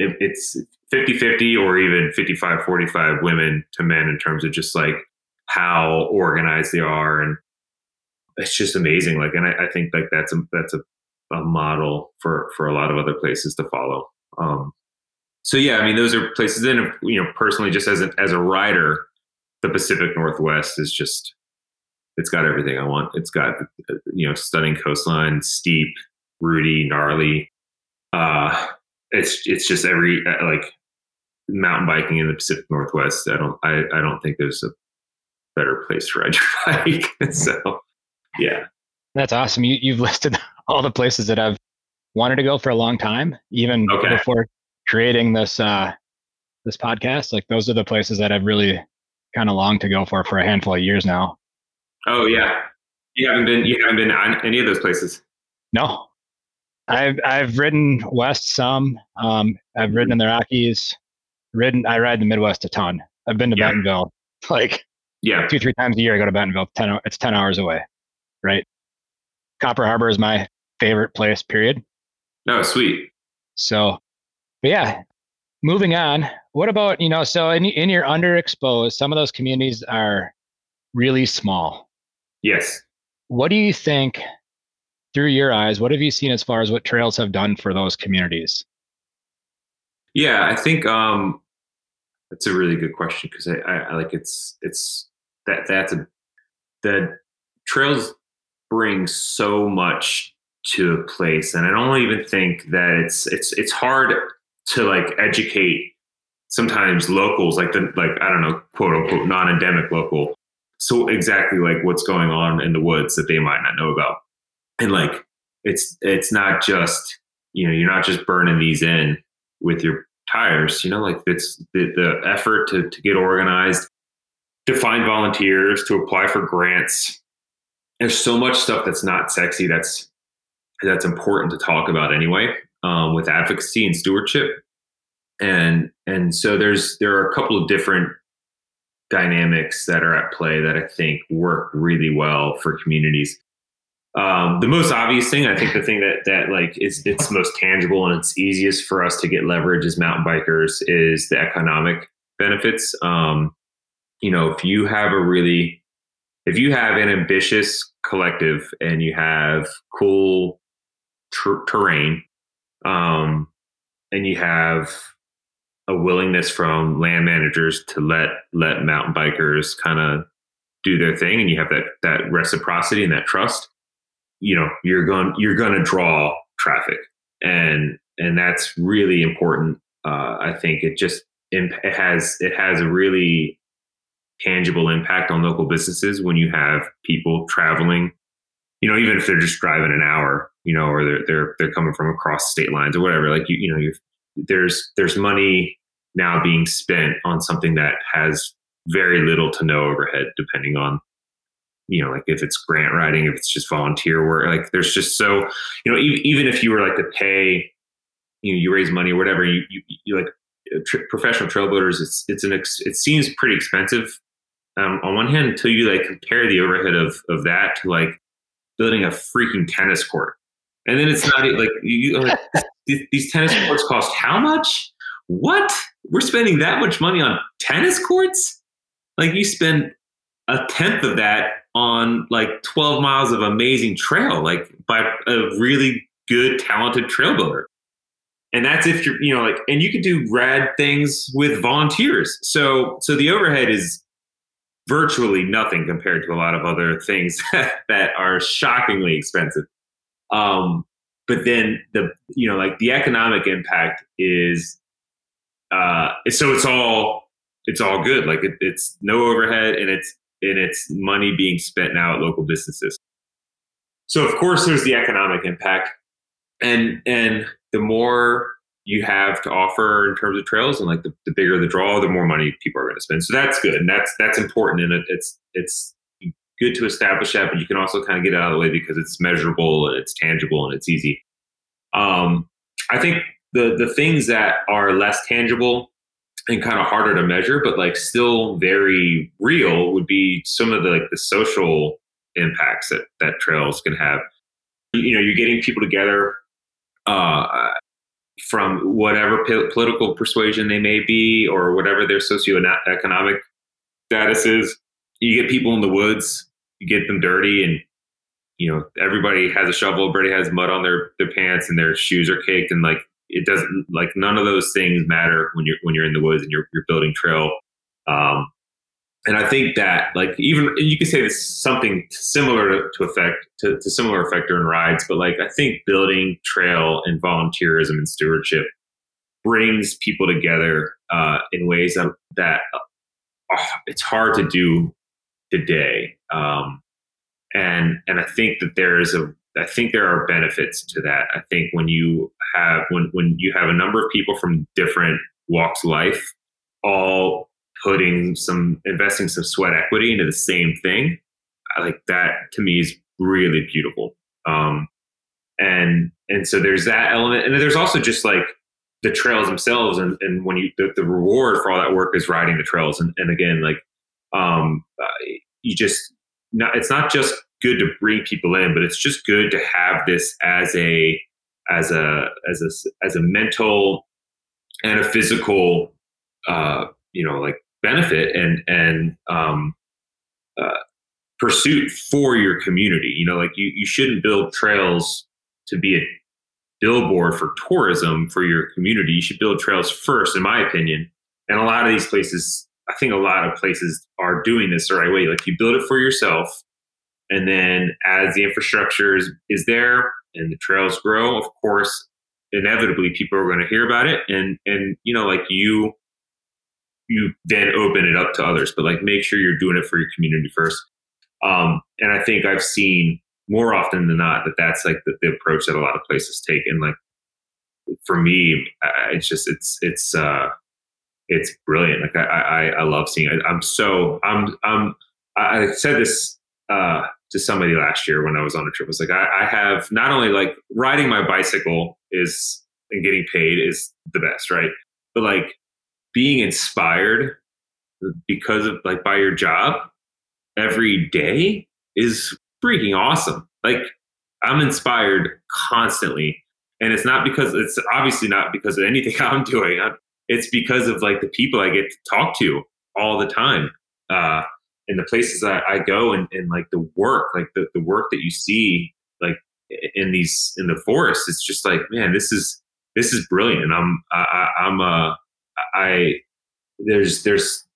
it's 50-50 or even 55-45 women to men in terms of just like how organized they are and it's just amazing like and I, I think like that's a that's a, a model for for a lot of other places to follow um, so yeah, I mean, those are places. Then, you know, personally, just as a, as a rider, the Pacific Northwest is just it's got everything I want. It's got you know stunning coastline, steep, rooty, gnarly. Uh, it's it's just every uh, like mountain biking in the Pacific Northwest. I don't I, I don't think there's a better place to ride your bike. so yeah, that's awesome. You you've listed all the places that I've wanted to go for a long time, even okay. before creating this uh, this podcast. Like those are the places that I've really kind of longed to go for for a handful of years now. Oh yeah, you haven't been you haven't been on any of those places. No, I've I've ridden west some. Um, I've ridden in the Rockies. Ridden I ride the Midwest a ton. I've been to yeah. Bentonville like yeah two three times a year. I go to Bentonville. Ten it's ten hours away, right? Copper Harbor is my favorite place. Period. Oh, sweet. So, but yeah, moving on. What about, you know, so in, in your underexposed, some of those communities are really small. Yes. What do you think, through your eyes, what have you seen as far as what trails have done for those communities? Yeah, I think um, that's a really good question because I, I, I like it's it's that that's a the trails bring so much to a place. And i don't even think that it's it's it's hard to like educate sometimes locals like the like i don't know quote unquote non-endemic local so exactly like what's going on in the woods that they might not know about. And like it's it's not just you know you're not just burning these in with your tires you know like it's the, the effort to, to get organized to find volunteers to apply for grants. There's so much stuff that's not sexy that's that's important to talk about anyway um, with advocacy and stewardship. And and so there's there are a couple of different dynamics that are at play that i think work really well for communities. Um, the most obvious thing i think the thing that that like is it's most tangible and it's easiest for us to get leverage as mountain bikers is the economic benefits. Um, you know if you have a really if you have an ambitious collective and you have cool ter- terrain, um, and you have a willingness from land managers to let let mountain bikers kind of do their thing, and you have that that reciprocity and that trust. You know, you're going you're going to draw traffic, and and that's really important. Uh, I think it just it has it has a really tangible impact on local businesses when you have people traveling you know, even if they're just driving an hour, you know, or they're they're they're coming from across state lines or whatever, like you you know, you're there's there's money now being spent on something that has very little to no overhead, depending on you know, like if it's grant writing, if it's just volunteer work, like there's just so, you know, even, even if you were like to pay, you know, you raise money or whatever, you, you, you like uh, professional trail builders, it's, it's an, ex- it seems pretty expensive. Um, on one hand, until you like compare the overhead of, of that to like building a freaking tennis court. And then it's not like you like these tennis courts cost how much? What? We're spending that much money on tennis courts? Like you spend a tenth of that on like 12 miles of amazing trail, like by a really good, talented trail builder. And that's if you're, you know, like, and you could do rad things with volunteers. So, so the overhead is virtually nothing compared to a lot of other things that are shockingly expensive. Um, but then the, you know, like the economic impact is, uh, so it's all, it's all good. Like it, it's no overhead and it's and it's money being spent now at local businesses. So of course there's the economic impact. And and the more you have to offer in terms of trails and like the, the bigger the draw, the more money people are going to spend. So that's good. And that's that's important. And it, it's it's good to establish that, but you can also kind of get out of the way because it's measurable and it's tangible and it's easy. Um, I think the the things that are less tangible and kind of harder to measure, but like still very real would be some of the like the social impacts that that trails can have. You know, you're getting people together uh, from whatever political persuasion they may be, or whatever their socioeconomic status is. You get people in the woods, you get them dirty, and you know everybody has a shovel, everybody has mud on their their pants, and their shoes are caked, and like it doesn't like none of those things matter when you're when you're in the woods and you're you're building trail. Um, and I think that like even you could say this something similar to, to effect to, to similar effect during rides, but like I think building trail and volunteerism and stewardship brings people together uh, in ways that that uh, it's hard to do today. Um, and and I think that there's a I think there are benefits to that. I think when you have when when you have a number of people from different walks of life all putting some investing some sweat equity into the same thing, like that to me is really beautiful. Um, and and so there's that element, and there's also just like the trails themselves, and, and when you the, the reward for all that work is riding the trails, and, and again like um, you just not, it's not just good to bring people in, but it's just good to have this as a as a as a as a mental and a physical uh, you know like benefit and and um, uh, pursuit for your community. You know, like you you shouldn't build trails to be a billboard for tourism for your community. You should build trails first, in my opinion. And a lot of these places, I think a lot of places are doing this the right way. Like you build it for yourself, and then as the infrastructure is, is there and the trails grow, of course, inevitably people are going to hear about it. And, and, you know, like you, you then open it up to others, but like make sure you're doing it for your community first. Um, and I think I've seen more often than not that that's like the, the approach that a lot of places take. And like for me, it's just, it's, it's, uh, it's brilliant. Like I, I, I love seeing it. I'm so, I'm, I'm, I said this uh, to somebody last year when I was on a trip. I was like, I, I have not only like riding my bicycle is and getting paid is the best, right? But like being inspired because of like by your job every day is freaking awesome. Like I'm inspired constantly. And it's not because it's obviously not because of anything I'm doing. It's because of like the people I get to talk to all the time. Uh, in the places that I go and, and like the work, like the, the work that you see like in these in the forest, it's just like, man, this is this is brilliant. And I'm I, I'm uh I there's there's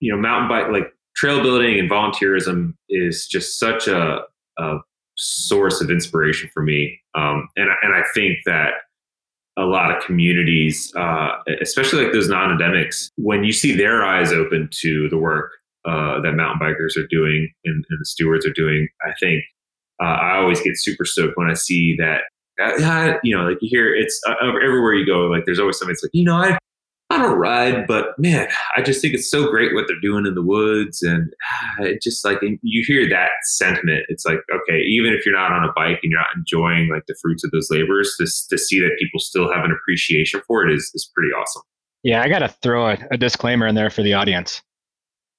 you know mountain bike like trail building and volunteerism is just such a, a source of inspiration for me. Um, and and I think that a lot of communities, uh, especially like those non-endemics, when you see their eyes open to the work uh, that mountain bikers are doing and, and, the stewards are doing. I think uh, I always get super stoked when I see that uh, you know, like you hear it's uh, everywhere you go. Like there's always somebody that's like, you know, I I don't ride, but man, I just think it's so great what they're doing in the woods, and uh, it just like you hear that sentiment. It's like okay, even if you're not on a bike and you're not enjoying like the fruits of those labors, to to see that people still have an appreciation for it is is pretty awesome. Yeah, I got to throw a, a disclaimer in there for the audience.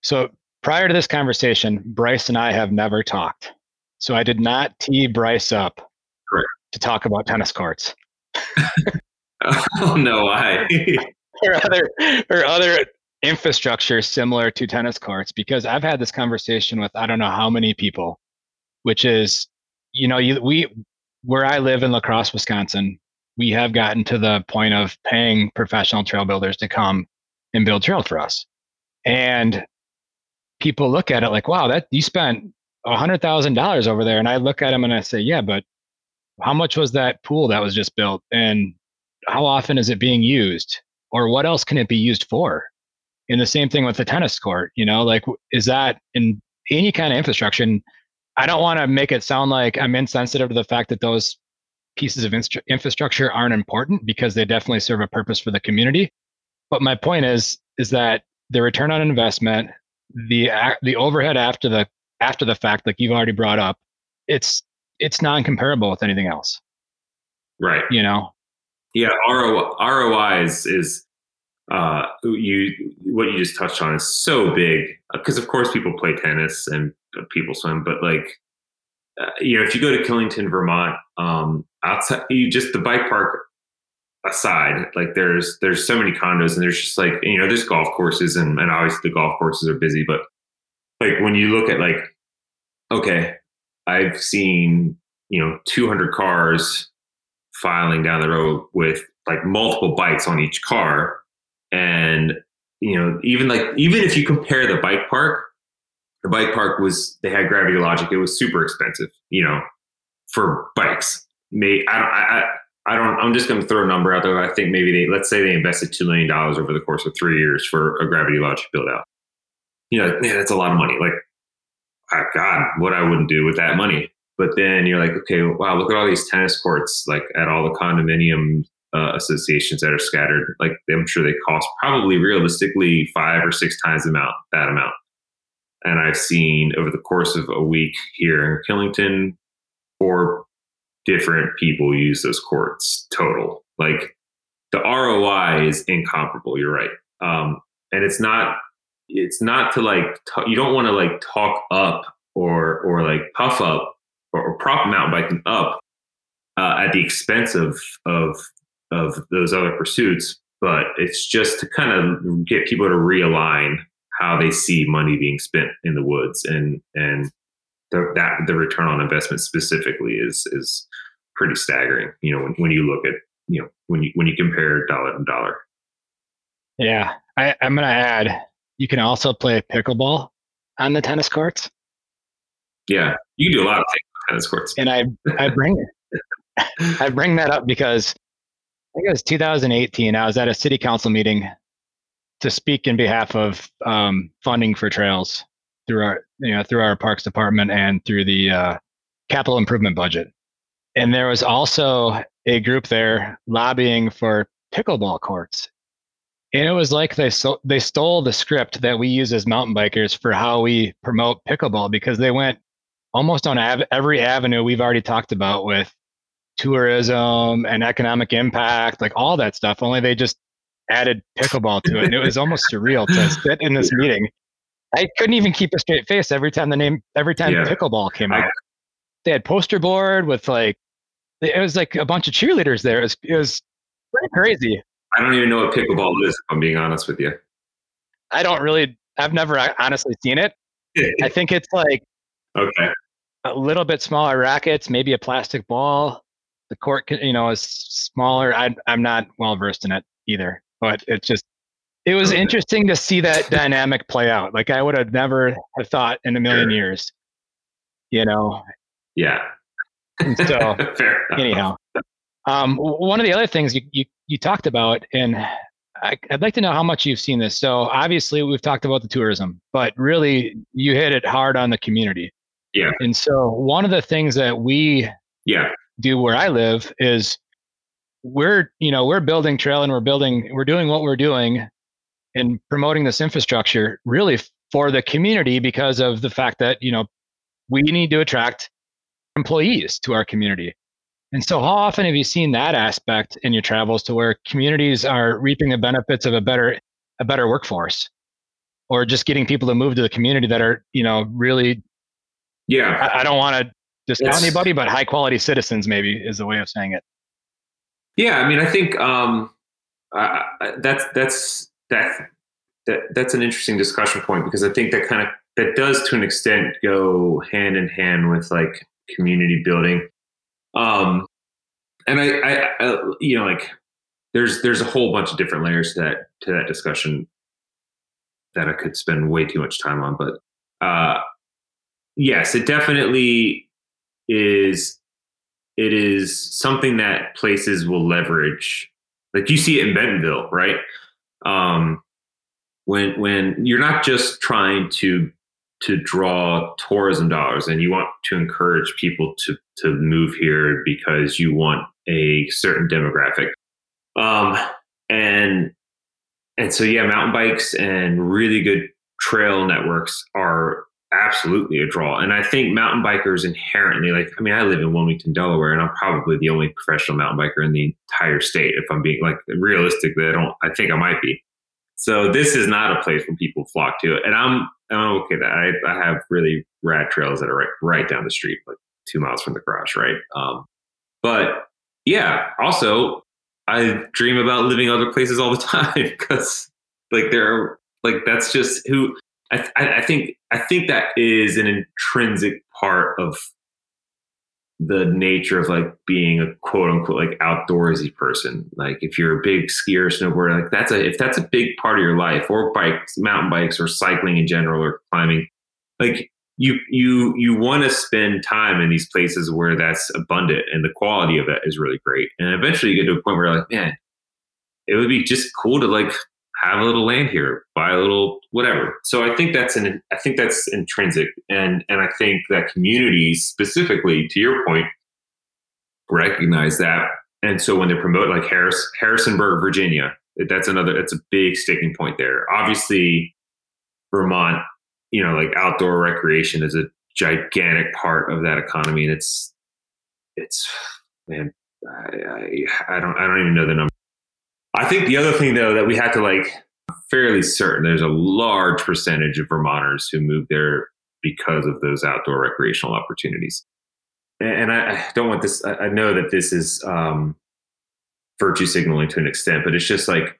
So prior to this conversation, Brice and I have never talked. So I did not tee Brice up Correct. to talk about tennis courts. oh no, I or other or other infrastructure similar to tennis courts because I've had this conversation with I don't know how many people, which is, you know, you, we where I live in La Crosse, Wisconsin, we have gotten to the point of paying professional trail builders to come and build trails for us. And people look at it like, wow, that you spent a hundred thousand dollars over there. And I look at them and I say, yeah, but how much was that pool that was just built? And how often is it being used? Or what else can it be used for? And the same thing with the tennis court, you know, like is that in any kind of infrastructure? And I don't want to make it sound like I'm insensitive to the fact that those pieces of infrastructure aren't important because they definitely serve a purpose for the community. But my point is, is that the return on investment, the the overhead after the after the fact, like you've already brought up, it's it's non-comparable with anything else. Right. You know. Yeah. ROI, ROI is is uh, you what you just touched on is so big because of course people play tennis and people swim, but like uh, you know if you go to Killington, Vermont, um, outside you just the bike park aside, like there's there's so many condos and there's just like you know there's golf courses and, and obviously the golf courses are busy, but like when you look at like okay, I've seen you know 200 cars filing down the road with like multiple bikes on each car, and you know even like even if you compare the bike park, the bike park was they had Gravity Logic, it was super expensive, you know, for bikes. May I, I I don't. I'm just going to throw a number out there. I think maybe they let's say they invested two million dollars over the course of three years for a gravity logic build out. You know, man, that's a lot of money. Like, God, what I wouldn't do with that money. But then you're like, okay, wow, look at all these tennis courts, like at all the condominium uh, associations that are scattered. Like, I'm sure they cost probably realistically five or six times amount that amount. And I've seen over the course of a week here in Killington, four different people use those courts total. Like the ROI is incomparable. You're right. Um, and it's not, it's not to like, t- you don't want to like talk up or, or like puff up or, or prop mountain biking up uh, at the expense of, of, of those other pursuits. But it's just to kind of get people to realign how they see money being spent in the woods and, and the, that the return on investment specifically is is pretty staggering. You know, when, when you look at you know when you when you compare dollar to dollar. Yeah, I, I'm going to add. You can also play pickleball on the tennis courts. Yeah, you can do a lot of things tennis courts. And I I bring I bring that up because I think it was 2018. I was at a city council meeting to speak in behalf of um, funding for trails through our you know through our parks department and through the uh, capital improvement budget. And there was also a group there lobbying for pickleball courts. And it was like they so, they stole the script that we use as mountain bikers for how we promote pickleball because they went almost on av- every avenue we've already talked about with tourism and economic impact, like all that stuff. Only they just added pickleball to it, and it was almost surreal to sit in this meeting I couldn't even keep a straight face every time the name every time yeah. pickleball came out. They had poster board with like it was like a bunch of cheerleaders there. It was, it was pretty crazy. I don't even know what pickleball is. If I'm being honest with you. I don't really. I've never honestly seen it. I think it's like okay, a little bit smaller rackets, maybe a plastic ball. The court, you know, is smaller. I, I'm not well versed in it either, but it's just it was interesting to see that dynamic play out. Like I would have never have thought in a million years. You know. Yeah. so anyhow, um, one of the other things you, you you talked about, and I, would like to know how much you've seen this. So obviously we've talked about the tourism, but really you hit it hard on the community. Yeah. And so one of the things that we yeah do where I live is we're you know we're building trail and we're building we're doing what we're doing in promoting this infrastructure really for the community because of the fact that you know we need to attract employees to our community and so how often have you seen that aspect in your travels to where communities are reaping the benefits of a better a better workforce or just getting people to move to the community that are you know really yeah i, I don't want to discount it's, anybody but high quality citizens maybe is the way of saying it yeah, I mean, I think um, uh, that's that's that that that's an interesting discussion point because I think that kind of that does to an extent go hand in hand with like community building. Um, and I, I, I, you know, like there's there's a whole bunch of different layers to that to that discussion that I could spend way too much time on, but uh, yes, it definitely is it is something that places will leverage. Like you see it in Bentonville, right? Um, when when you're not just trying to to draw tourism dollars and you want to encourage people to to move here because you want a certain demographic. Um, and and so yeah, mountain bikes and really good trail networks are absolutely a draw. And I think mountain bikers inherently, like, I mean, I live in Wilmington, Delaware, and I'm probably the only professional mountain biker in the entire state. If I'm being like realistically, I don't, I think I might be. So this is not a place where people flock to. And I'm, I'm okay that I, I have really rad trails that are right, right down the street, like two miles from the garage. Right. Um, but yeah, also I dream about living other places all the time because like there are like that's just who I, I think I think that is an intrinsic part of the nature of like being a quote unquote like outdoorsy person. Like if you're a big skier, snowboarder, like that's a if that's a big part of your life, or bikes, mountain bikes, or cycling in general, or climbing, like you you you want to spend time in these places where that's abundant and the quality of that is really great. And eventually you get to a point where like, man, it would be just cool to like have a little land here, buy a little whatever. So I think that's an I think that's intrinsic, and and I think that communities specifically, to your point, recognize that. And so when they promote like Harris Harrisonburg, Virginia, that's another that's a big sticking point there. Obviously, Vermont, you know, like outdoor recreation is a gigantic part of that economy, and it's it's man, I, I, I don't I don't even know the number I think the other thing though that we had to like fairly certain there's a large percentage of Vermonters who move there because of those outdoor recreational opportunities. And I, don't want this. I know that this is um, virtue signaling to an extent, but it's just like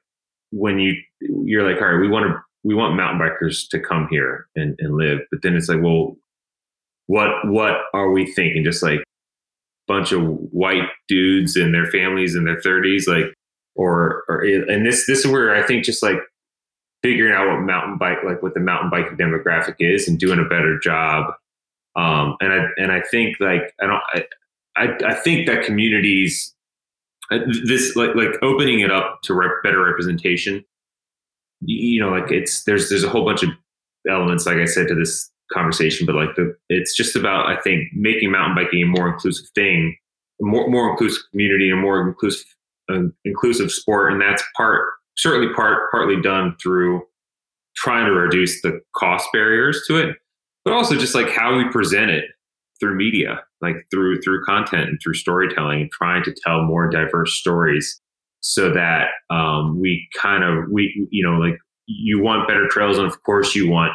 when you you're like, all right, we want to we want mountain bikers to come here and, and live, but then it's like, well, what what are we thinking? Just like bunch of white dudes and their families in their 30s, like or or and this this is where I think just like figuring out what mountain bike like what the mountain bike demographic is and doing a better job. Um, and I and I think like I don't I I, I think that communities uh, this like like opening it up to rep, better representation. You know, like it's there's there's a whole bunch of elements, like I said, to this conversation, but like the it's just about I think making mountain biking a more inclusive thing, more more inclusive community, a more inclusive an inclusive sport, and that's part certainly part partly done through trying to reduce the cost barriers to it, but also just like how we present it through media, like through through content and through storytelling, and trying to tell more diverse stories, so that um, we kind of we you know like you want better trails, and of course you want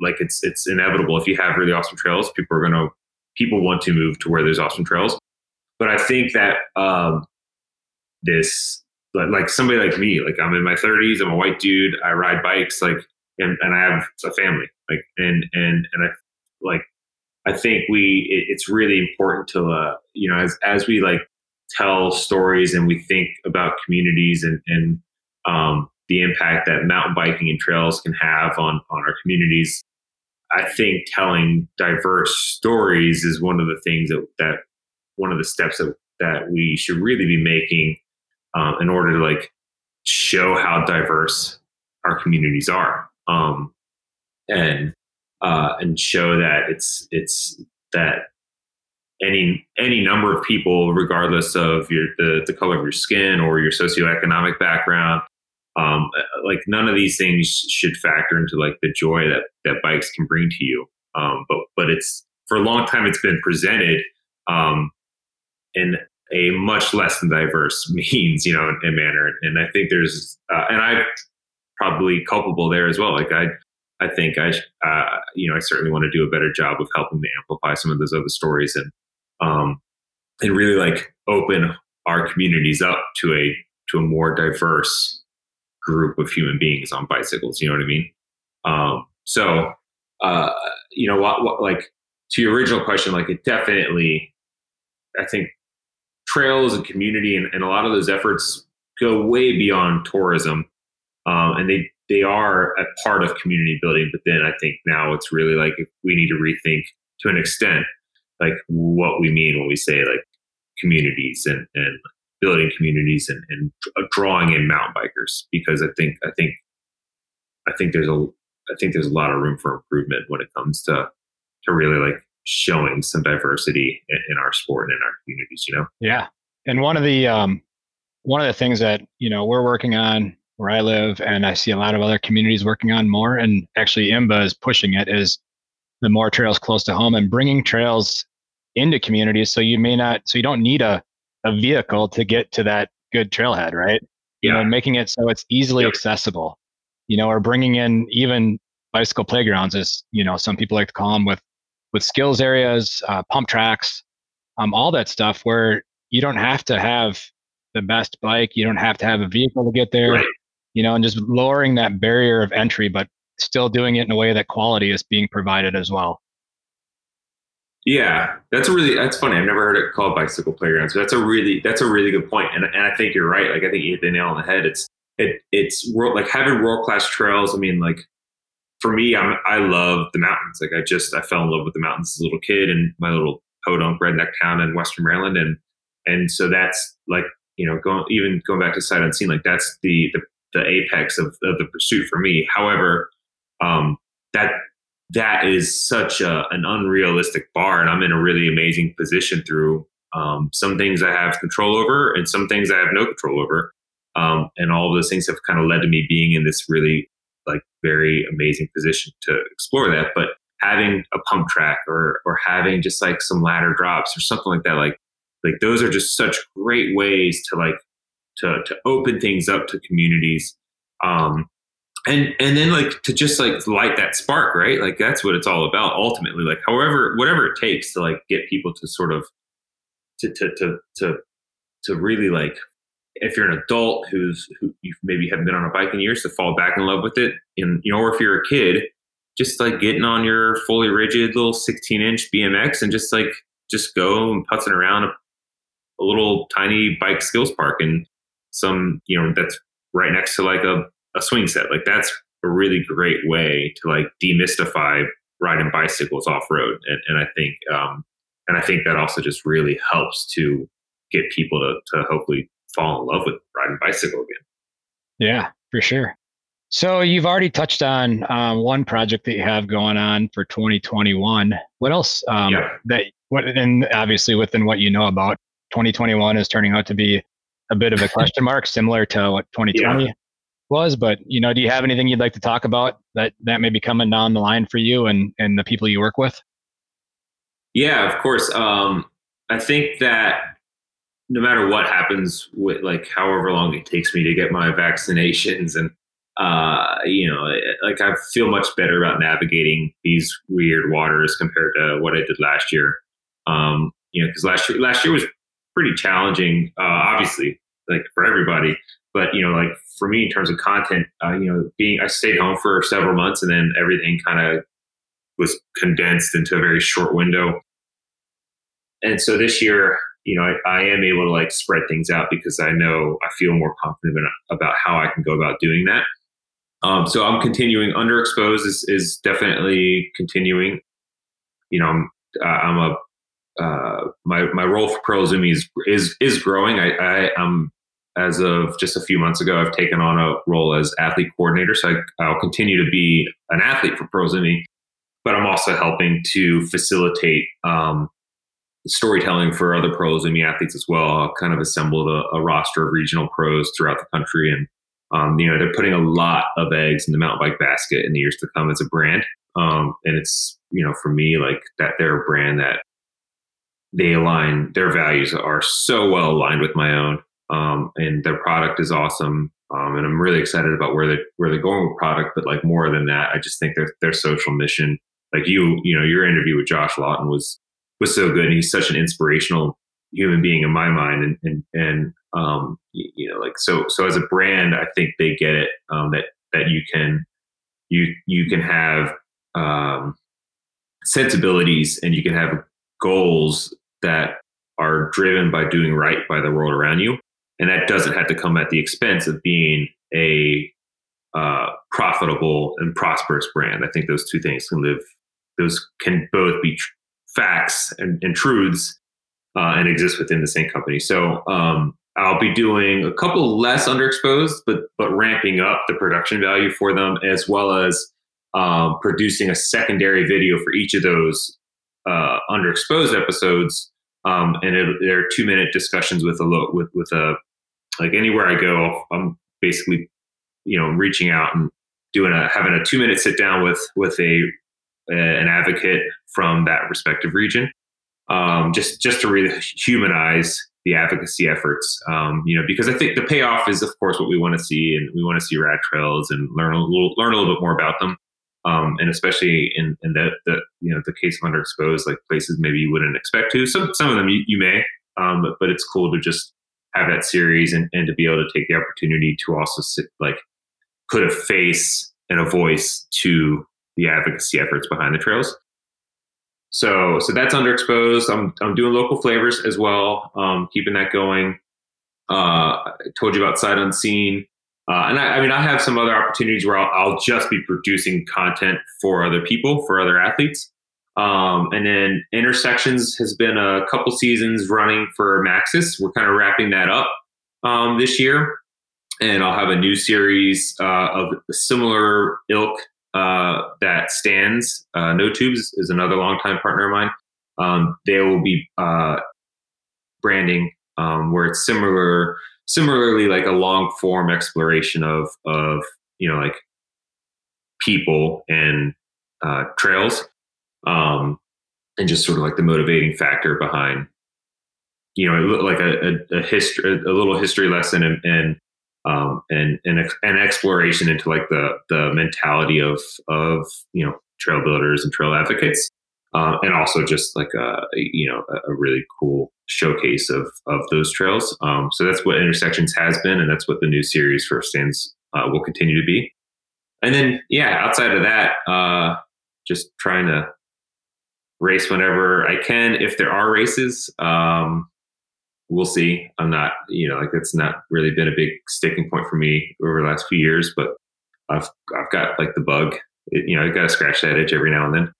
like it's it's inevitable if you have really awesome trails, people are gonna people want to move to where there's awesome trails. But I think that um, this like somebody like me like i'm in my 30s i'm a white dude i ride bikes like and, and i have a family like and and and i like i think we it, it's really important to uh you know as as we like tell stories and we think about communities and and um the impact that mountain biking and trails can have on on our communities i think telling diverse stories is one of the things that that one of the steps that that we should really be making um, in order to like show how diverse our communities are um, and uh, and show that it's it's that any any number of people, regardless of your the, the color of your skin or your socioeconomic background. Um, like none of these things should factor into like the joy that that bikes can bring to you. Um, but but it's for a long time it's been presented um, in a much less than diverse means, you know, and manner. And I think there's, uh, and I'm probably culpable there as well. Like I, I think I, uh, you know, I certainly want to do a better job of helping to amplify some of those other stories and, um, and really like open our communities up to a to a more diverse group of human beings on bicycles. You know what I mean? Um, so, uh, you know, what, what, like to your original question, like it definitely, I think trails and community and, and a lot of those efforts go way beyond tourism, um, and they they are a part of community building. But then I think now it's really like we need to rethink to an extent like what we mean when we say like communities and, and building communities and, and drawing in mountain bikers because I think I think I think there's a I think there's a lot of room for improvement when it comes to to really like showing some diversity in, in our sport and in our communities. You know. Yeah, and one of the um, one of the things that you know we're working on where I live, and I see a lot of other communities working on more, and actually IMBA is pushing it is the more trails close to home and bringing trails into communities. So you may not, so you don't need a, a vehicle to get to that good trailhead, right? Yeah. You know, making it so it's easily yep. accessible, you know, or bringing in even bicycle playgrounds as, you know, some people like to call them with, with skills areas, uh, pump tracks, um, all that stuff where you don't have to have the best bike. You don't have to have a vehicle to get there, right. you know, and just lowering that barrier of entry, but still doing it in a way that quality is being provided as well. Yeah, that's a really that's funny. I've never heard it called bicycle playgrounds. But that's a really that's a really good point, and and I think you're right. Like I think you hit the nail on the head. It's it it's world like having world class trails. I mean, like for me, I'm I love the mountains. Like I just I fell in love with the mountains as a little kid in my little podunk redneck town in Western Maryland, and and so that's like you know going even going back to sight unseen. Like that's the the, the apex of, of the pursuit for me. However, um, that that is such a, an unrealistic bar, and I'm in a really amazing position through um, some things I have control over, and some things I have no control over. Um, and all of those things have kind of led to me being in this really like very amazing position to explore that. But having a pump track or or having just like some ladder drops or something like that, like like those are just such great ways to like to to open things up to communities. Um, and and then like to just like light that spark right like that's what it's all about ultimately like however whatever it takes to like get people to sort of to to to to, to really like if you're an adult who's who you maybe haven't been on a bike in years to fall back in love with it and you know or if you're a kid just like getting on your fully rigid little 16 inch bmx and just like just go and putzing around a, a little tiny bike skills park and some you know that's right next to like a a swing set. Like that's a really great way to like demystify riding bicycles off road. And, and I think, um, and I think that also just really helps to get people to, to hopefully fall in love with riding bicycle again. Yeah, for sure. So you've already touched on um, one project that you have going on for 2021. What else? Um, yeah. That what and obviously within what you know about 2021 is turning out to be a bit of a question mark, similar to what 2020 yeah was. But you know, do you have anything you'd like to talk about that that may be coming down the line for you and and the people you work with? Yeah, of course. Um, I think that no matter what happens with like however long it takes me to get my vaccinations and uh, you know, like I feel much better about navigating these weird waters compared to what I did last year. Um, you know, because last year last year was pretty challenging, uh, obviously, like for everybody but you know like for me in terms of content uh, you know being i stayed home for several months and then everything kind of was condensed into a very short window and so this year you know I, I, am able to like spread things out because i know i feel more confident about how i can go about doing that um, so i'm continuing underexposed is, is definitely continuing you know i'm, uh, I'm a uh, my my role for Izumi is is is growing. I, I am as of just a few months ago, I've taken on a role as athlete coordinator. So I, will continue to be an athlete for Izumi, but I'm also helping to facilitate um, storytelling for other pros and me athletes as well. I've kind of assembled a, a, roster of regional pros throughout the country, and um, you know they're putting a lot of eggs in the mountain bike basket in the years to come as a brand. Um, and it's you know for me like that they're a brand that they align their values are so well aligned with my own, um, and their product is awesome. Um, and I'm really excited about where they where they're going with product. But like more than that, I just think their their social mission, like you, you know, your interview with Josh Lawton was was so good. And he's such an inspirational human being in my mind. And, and, and, um, you, know, like, so, so as a brand, I think they get it, um, that, that you can, you, you can have, um, sensibilities and you can have goals that are driven by doing right by the world around you. And that doesn't have to come at the expense of being a uh, profitable and prosperous brand. I think those two things can live, those can both be facts and, and truths uh, and exist within the same company. So um, I'll be doing a couple less underexposed, but but ramping up the production value for them, as well as um, producing a secondary video for each of those uh, underexposed episodes. Um, and it, they're two minute discussions with a with with a like anywhere I go, I'm basically you know reaching out and doing a having a two minute sit down with with a an advocate from that respective region, um, just just to really humanize the advocacy efforts. Um, you know, because I think the payoff is, of course, what we want to see, and we want to see rad trails and learn a little learn a little bit more about them. Um, and especially in, in the, the you know the case of underexposed, like places maybe you wouldn't expect to. Some some of them you, you may, um, but, but it's cool to just have that series and, and to be able to take the opportunity to also sit like put a face and a voice to the advocacy efforts behind the trails. So, so that's underexposed. I'm, I'm doing local flavors as well, um, keeping that going. Uh, I told you about Sight Unseen. Uh, and I, I, mean, I have some other opportunities where I'll, I'll, just be producing content for other people, for other athletes. Um, and then Intersections has been a couple seasons running for Maxxis. We're kind of wrapping that up um, this year. And I'll have a new series uh, of similar ilk uh, that Stan's. Uh, NoTubes is another longtime partner of mine. Um, they will be uh, branding um, where it's similar, similarly like a long form exploration of of you know like people and uh, trails, um, and just sort of like the motivating factor behind you know like a, a, a history, a little history lesson and, and um, and and an exploration into like the the mentality of of you know trail builders and trail advocates, uh, and also just like a you know a really cool showcase of of those trails. Um, so that's what Intersections has been, and that's what the new series for Stan's uh, will continue to be. And then yeah, outside of that, uh, just trying to race whenever I can if there are races. Um, we'll see. I'm not, you know, like it's not really been a big sticking point for me over the last few years, but I've I've got like the bug. It, you know, I got to scratch that itch every now and then.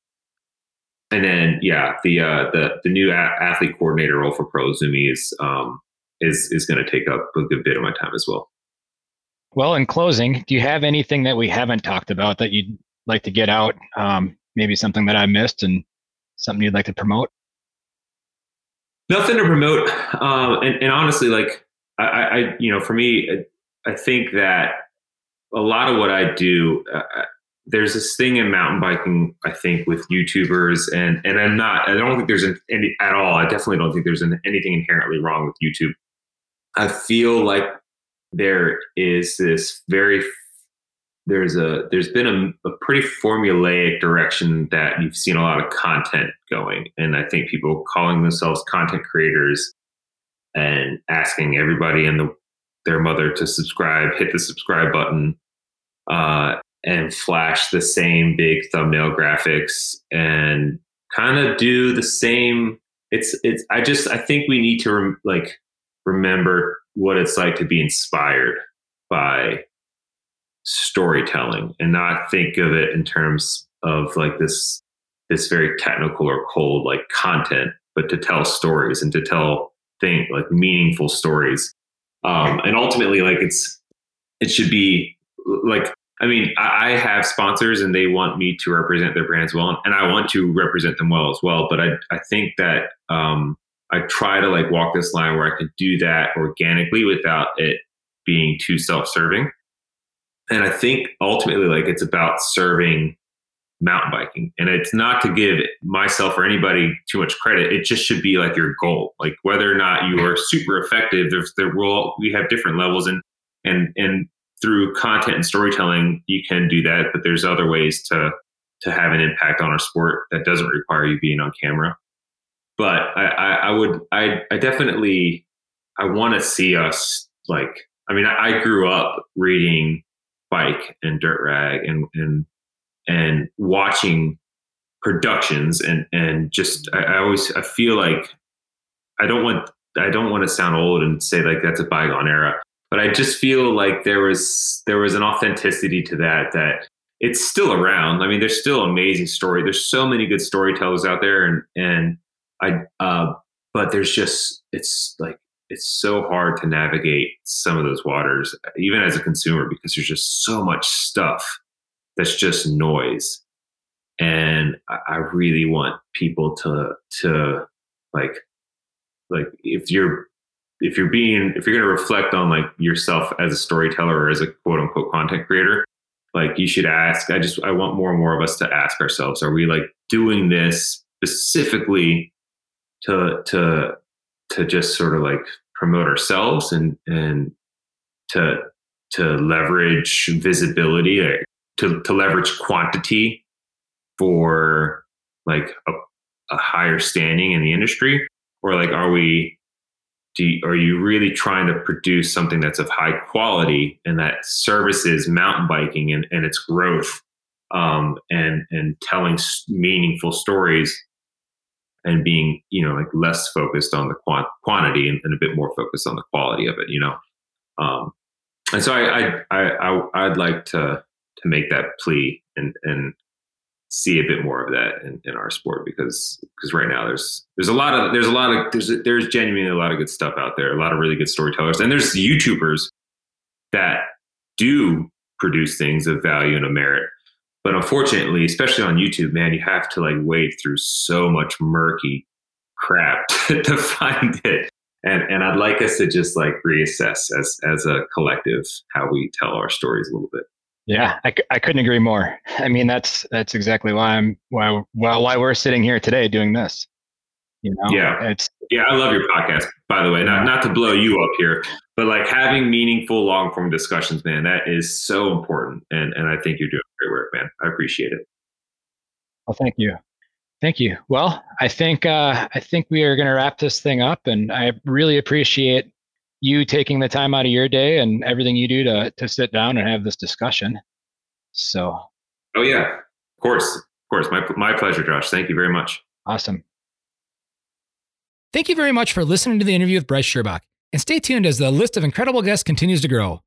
And then, yeah, the uh, the the new a- athlete coordinator role for PEARL iZUMi is um, is is going to take up a good bit of my time as well. Well, in closing, do you have anything that we haven't talked about that you'd like to get out? Um, maybe something that I missed and something you'd like to promote? Nothing to promote. Um, and, and, honestly, like I, I, you know, for me, I think that a lot of what I do, uh, uh, there's this thing in mountain biking, I think, with YouTubers, and and I'm not, I don't think there's any at all. I definitely don't think there's an, anything inherently wrong with YouTube. I feel like there is this very there's a there's been a, a, pretty formulaic direction that you've seen a lot of content going. And i think people calling themselves content creators and asking everybody and the, their mother to subscribe hit the subscribe button uh, and flash the same big thumbnail graphics and kind of do the same. It's it's i just i think we need to rem, like remember what it's like to be inspired by storytelling and not think of it in terms of like this this very technical or cold like content but to tell stories and to tell think like meaningful stories um and ultimately like it's it should be like I mean, I, I have sponsors and they want me to represent their brands well, and I want to represent them well as well. But I, I think that um, I try to like walk this line where I can do that organically without it being too self-serving. And I think ultimately, like it's about serving mountain biking, and it's not to give myself or anybody too much credit. It just should be like your goal, like whether or not you are super effective. There's there will we have different levels, and and and through content and storytelling, you can do that. But there's other ways to to have an impact on our sport that doesn't require you being on camera. But I, I, I would I I definitely I want to see us like I mean I, I grew up reading bike and Dirt Rag and and and watching productions and and just I, I, always I feel like I don't want I don't want to sound old and say like that's a bygone era, but I just feel like there was there was an authenticity to that that it's still around. I mean, there's still amazing story. There's so many good storytellers out there, and and I uh, but there's just it's like it's so hard to navigate some of those waters, even as a consumer, because there's just so much stuff that's just noise. And I, really want people to to like like if you're if you're being if you're going to reflect on like yourself as a storyteller or as a quote unquote content creator like you should ask i just i want more and more of us to ask ourselves are we like doing this specifically to to to just sort of like promote ourselves and and to to leverage visibility to to leverage quantity for like a, a higher standing in the industry? Or like are we do you, are you really trying to produce something that's of high quality and that services mountain biking and, and its growth um, and and telling meaningful stories and being you know like less focused on the quant- quantity and, and, a bit more focused on the quality of it you know? Um, and so I, I I I would like to to make that plea and and see a bit more of that in, in our sport because because right now there's there's a lot of there's a lot of there's there's genuinely a lot of good stuff out there a lot of really good storytellers and there's YouTubers that do produce things of value and of merit but unfortunately, especially on YouTube, man, you have to like wade through so much murky crap to find it. And and I'd like us to just like reassess as as a collective how we tell our stories a little bit. Yeah, I, I couldn't agree more. I mean, that's that's exactly why I'm why well why we're sitting here today doing this. You know, yeah, it's yeah. I love your podcast, by the way. Not not to blow you up here, but like having meaningful, long form discussions, man, that is so important. And and I think you're doing great work, man. I appreciate it. Well, thank you. Thank you. Well, I think uh, I think we are going to wrap this thing up, and I really appreciate you taking the time out of your day and everything you do to to sit down and have this discussion. So. Oh yeah, of course, of course. My my pleasure, Josh. Thank you very much. Awesome. Thank you very much for listening to the interview with Brice Shirbach, and stay tuned as the list of incredible guests continues to grow.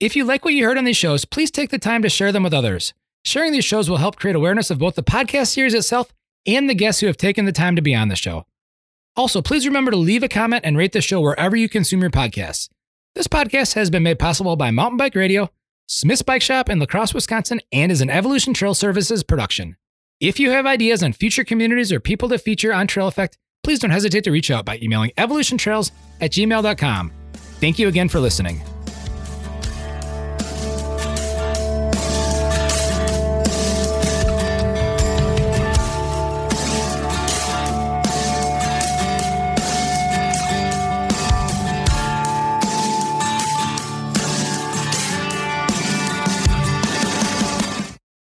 If you like what you heard on these shows, please take the time to share them with others. Sharing these shows will help create awareness of both the podcast series itself and the guests who have taken the time to be on the show. Also, please remember to leave a comment and rate the show wherever you consume your podcasts. This podcast has been made possible by Mountain Bike Radio, Smith's Bike Shop in La Crosse, Wisconsin, and is an Evolution Trail Services production. If you have ideas on future communities or people to feature on Trail Effect, please don't hesitate to reach out by emailing evolutiontrails at gmail.com. Thank you again for listening.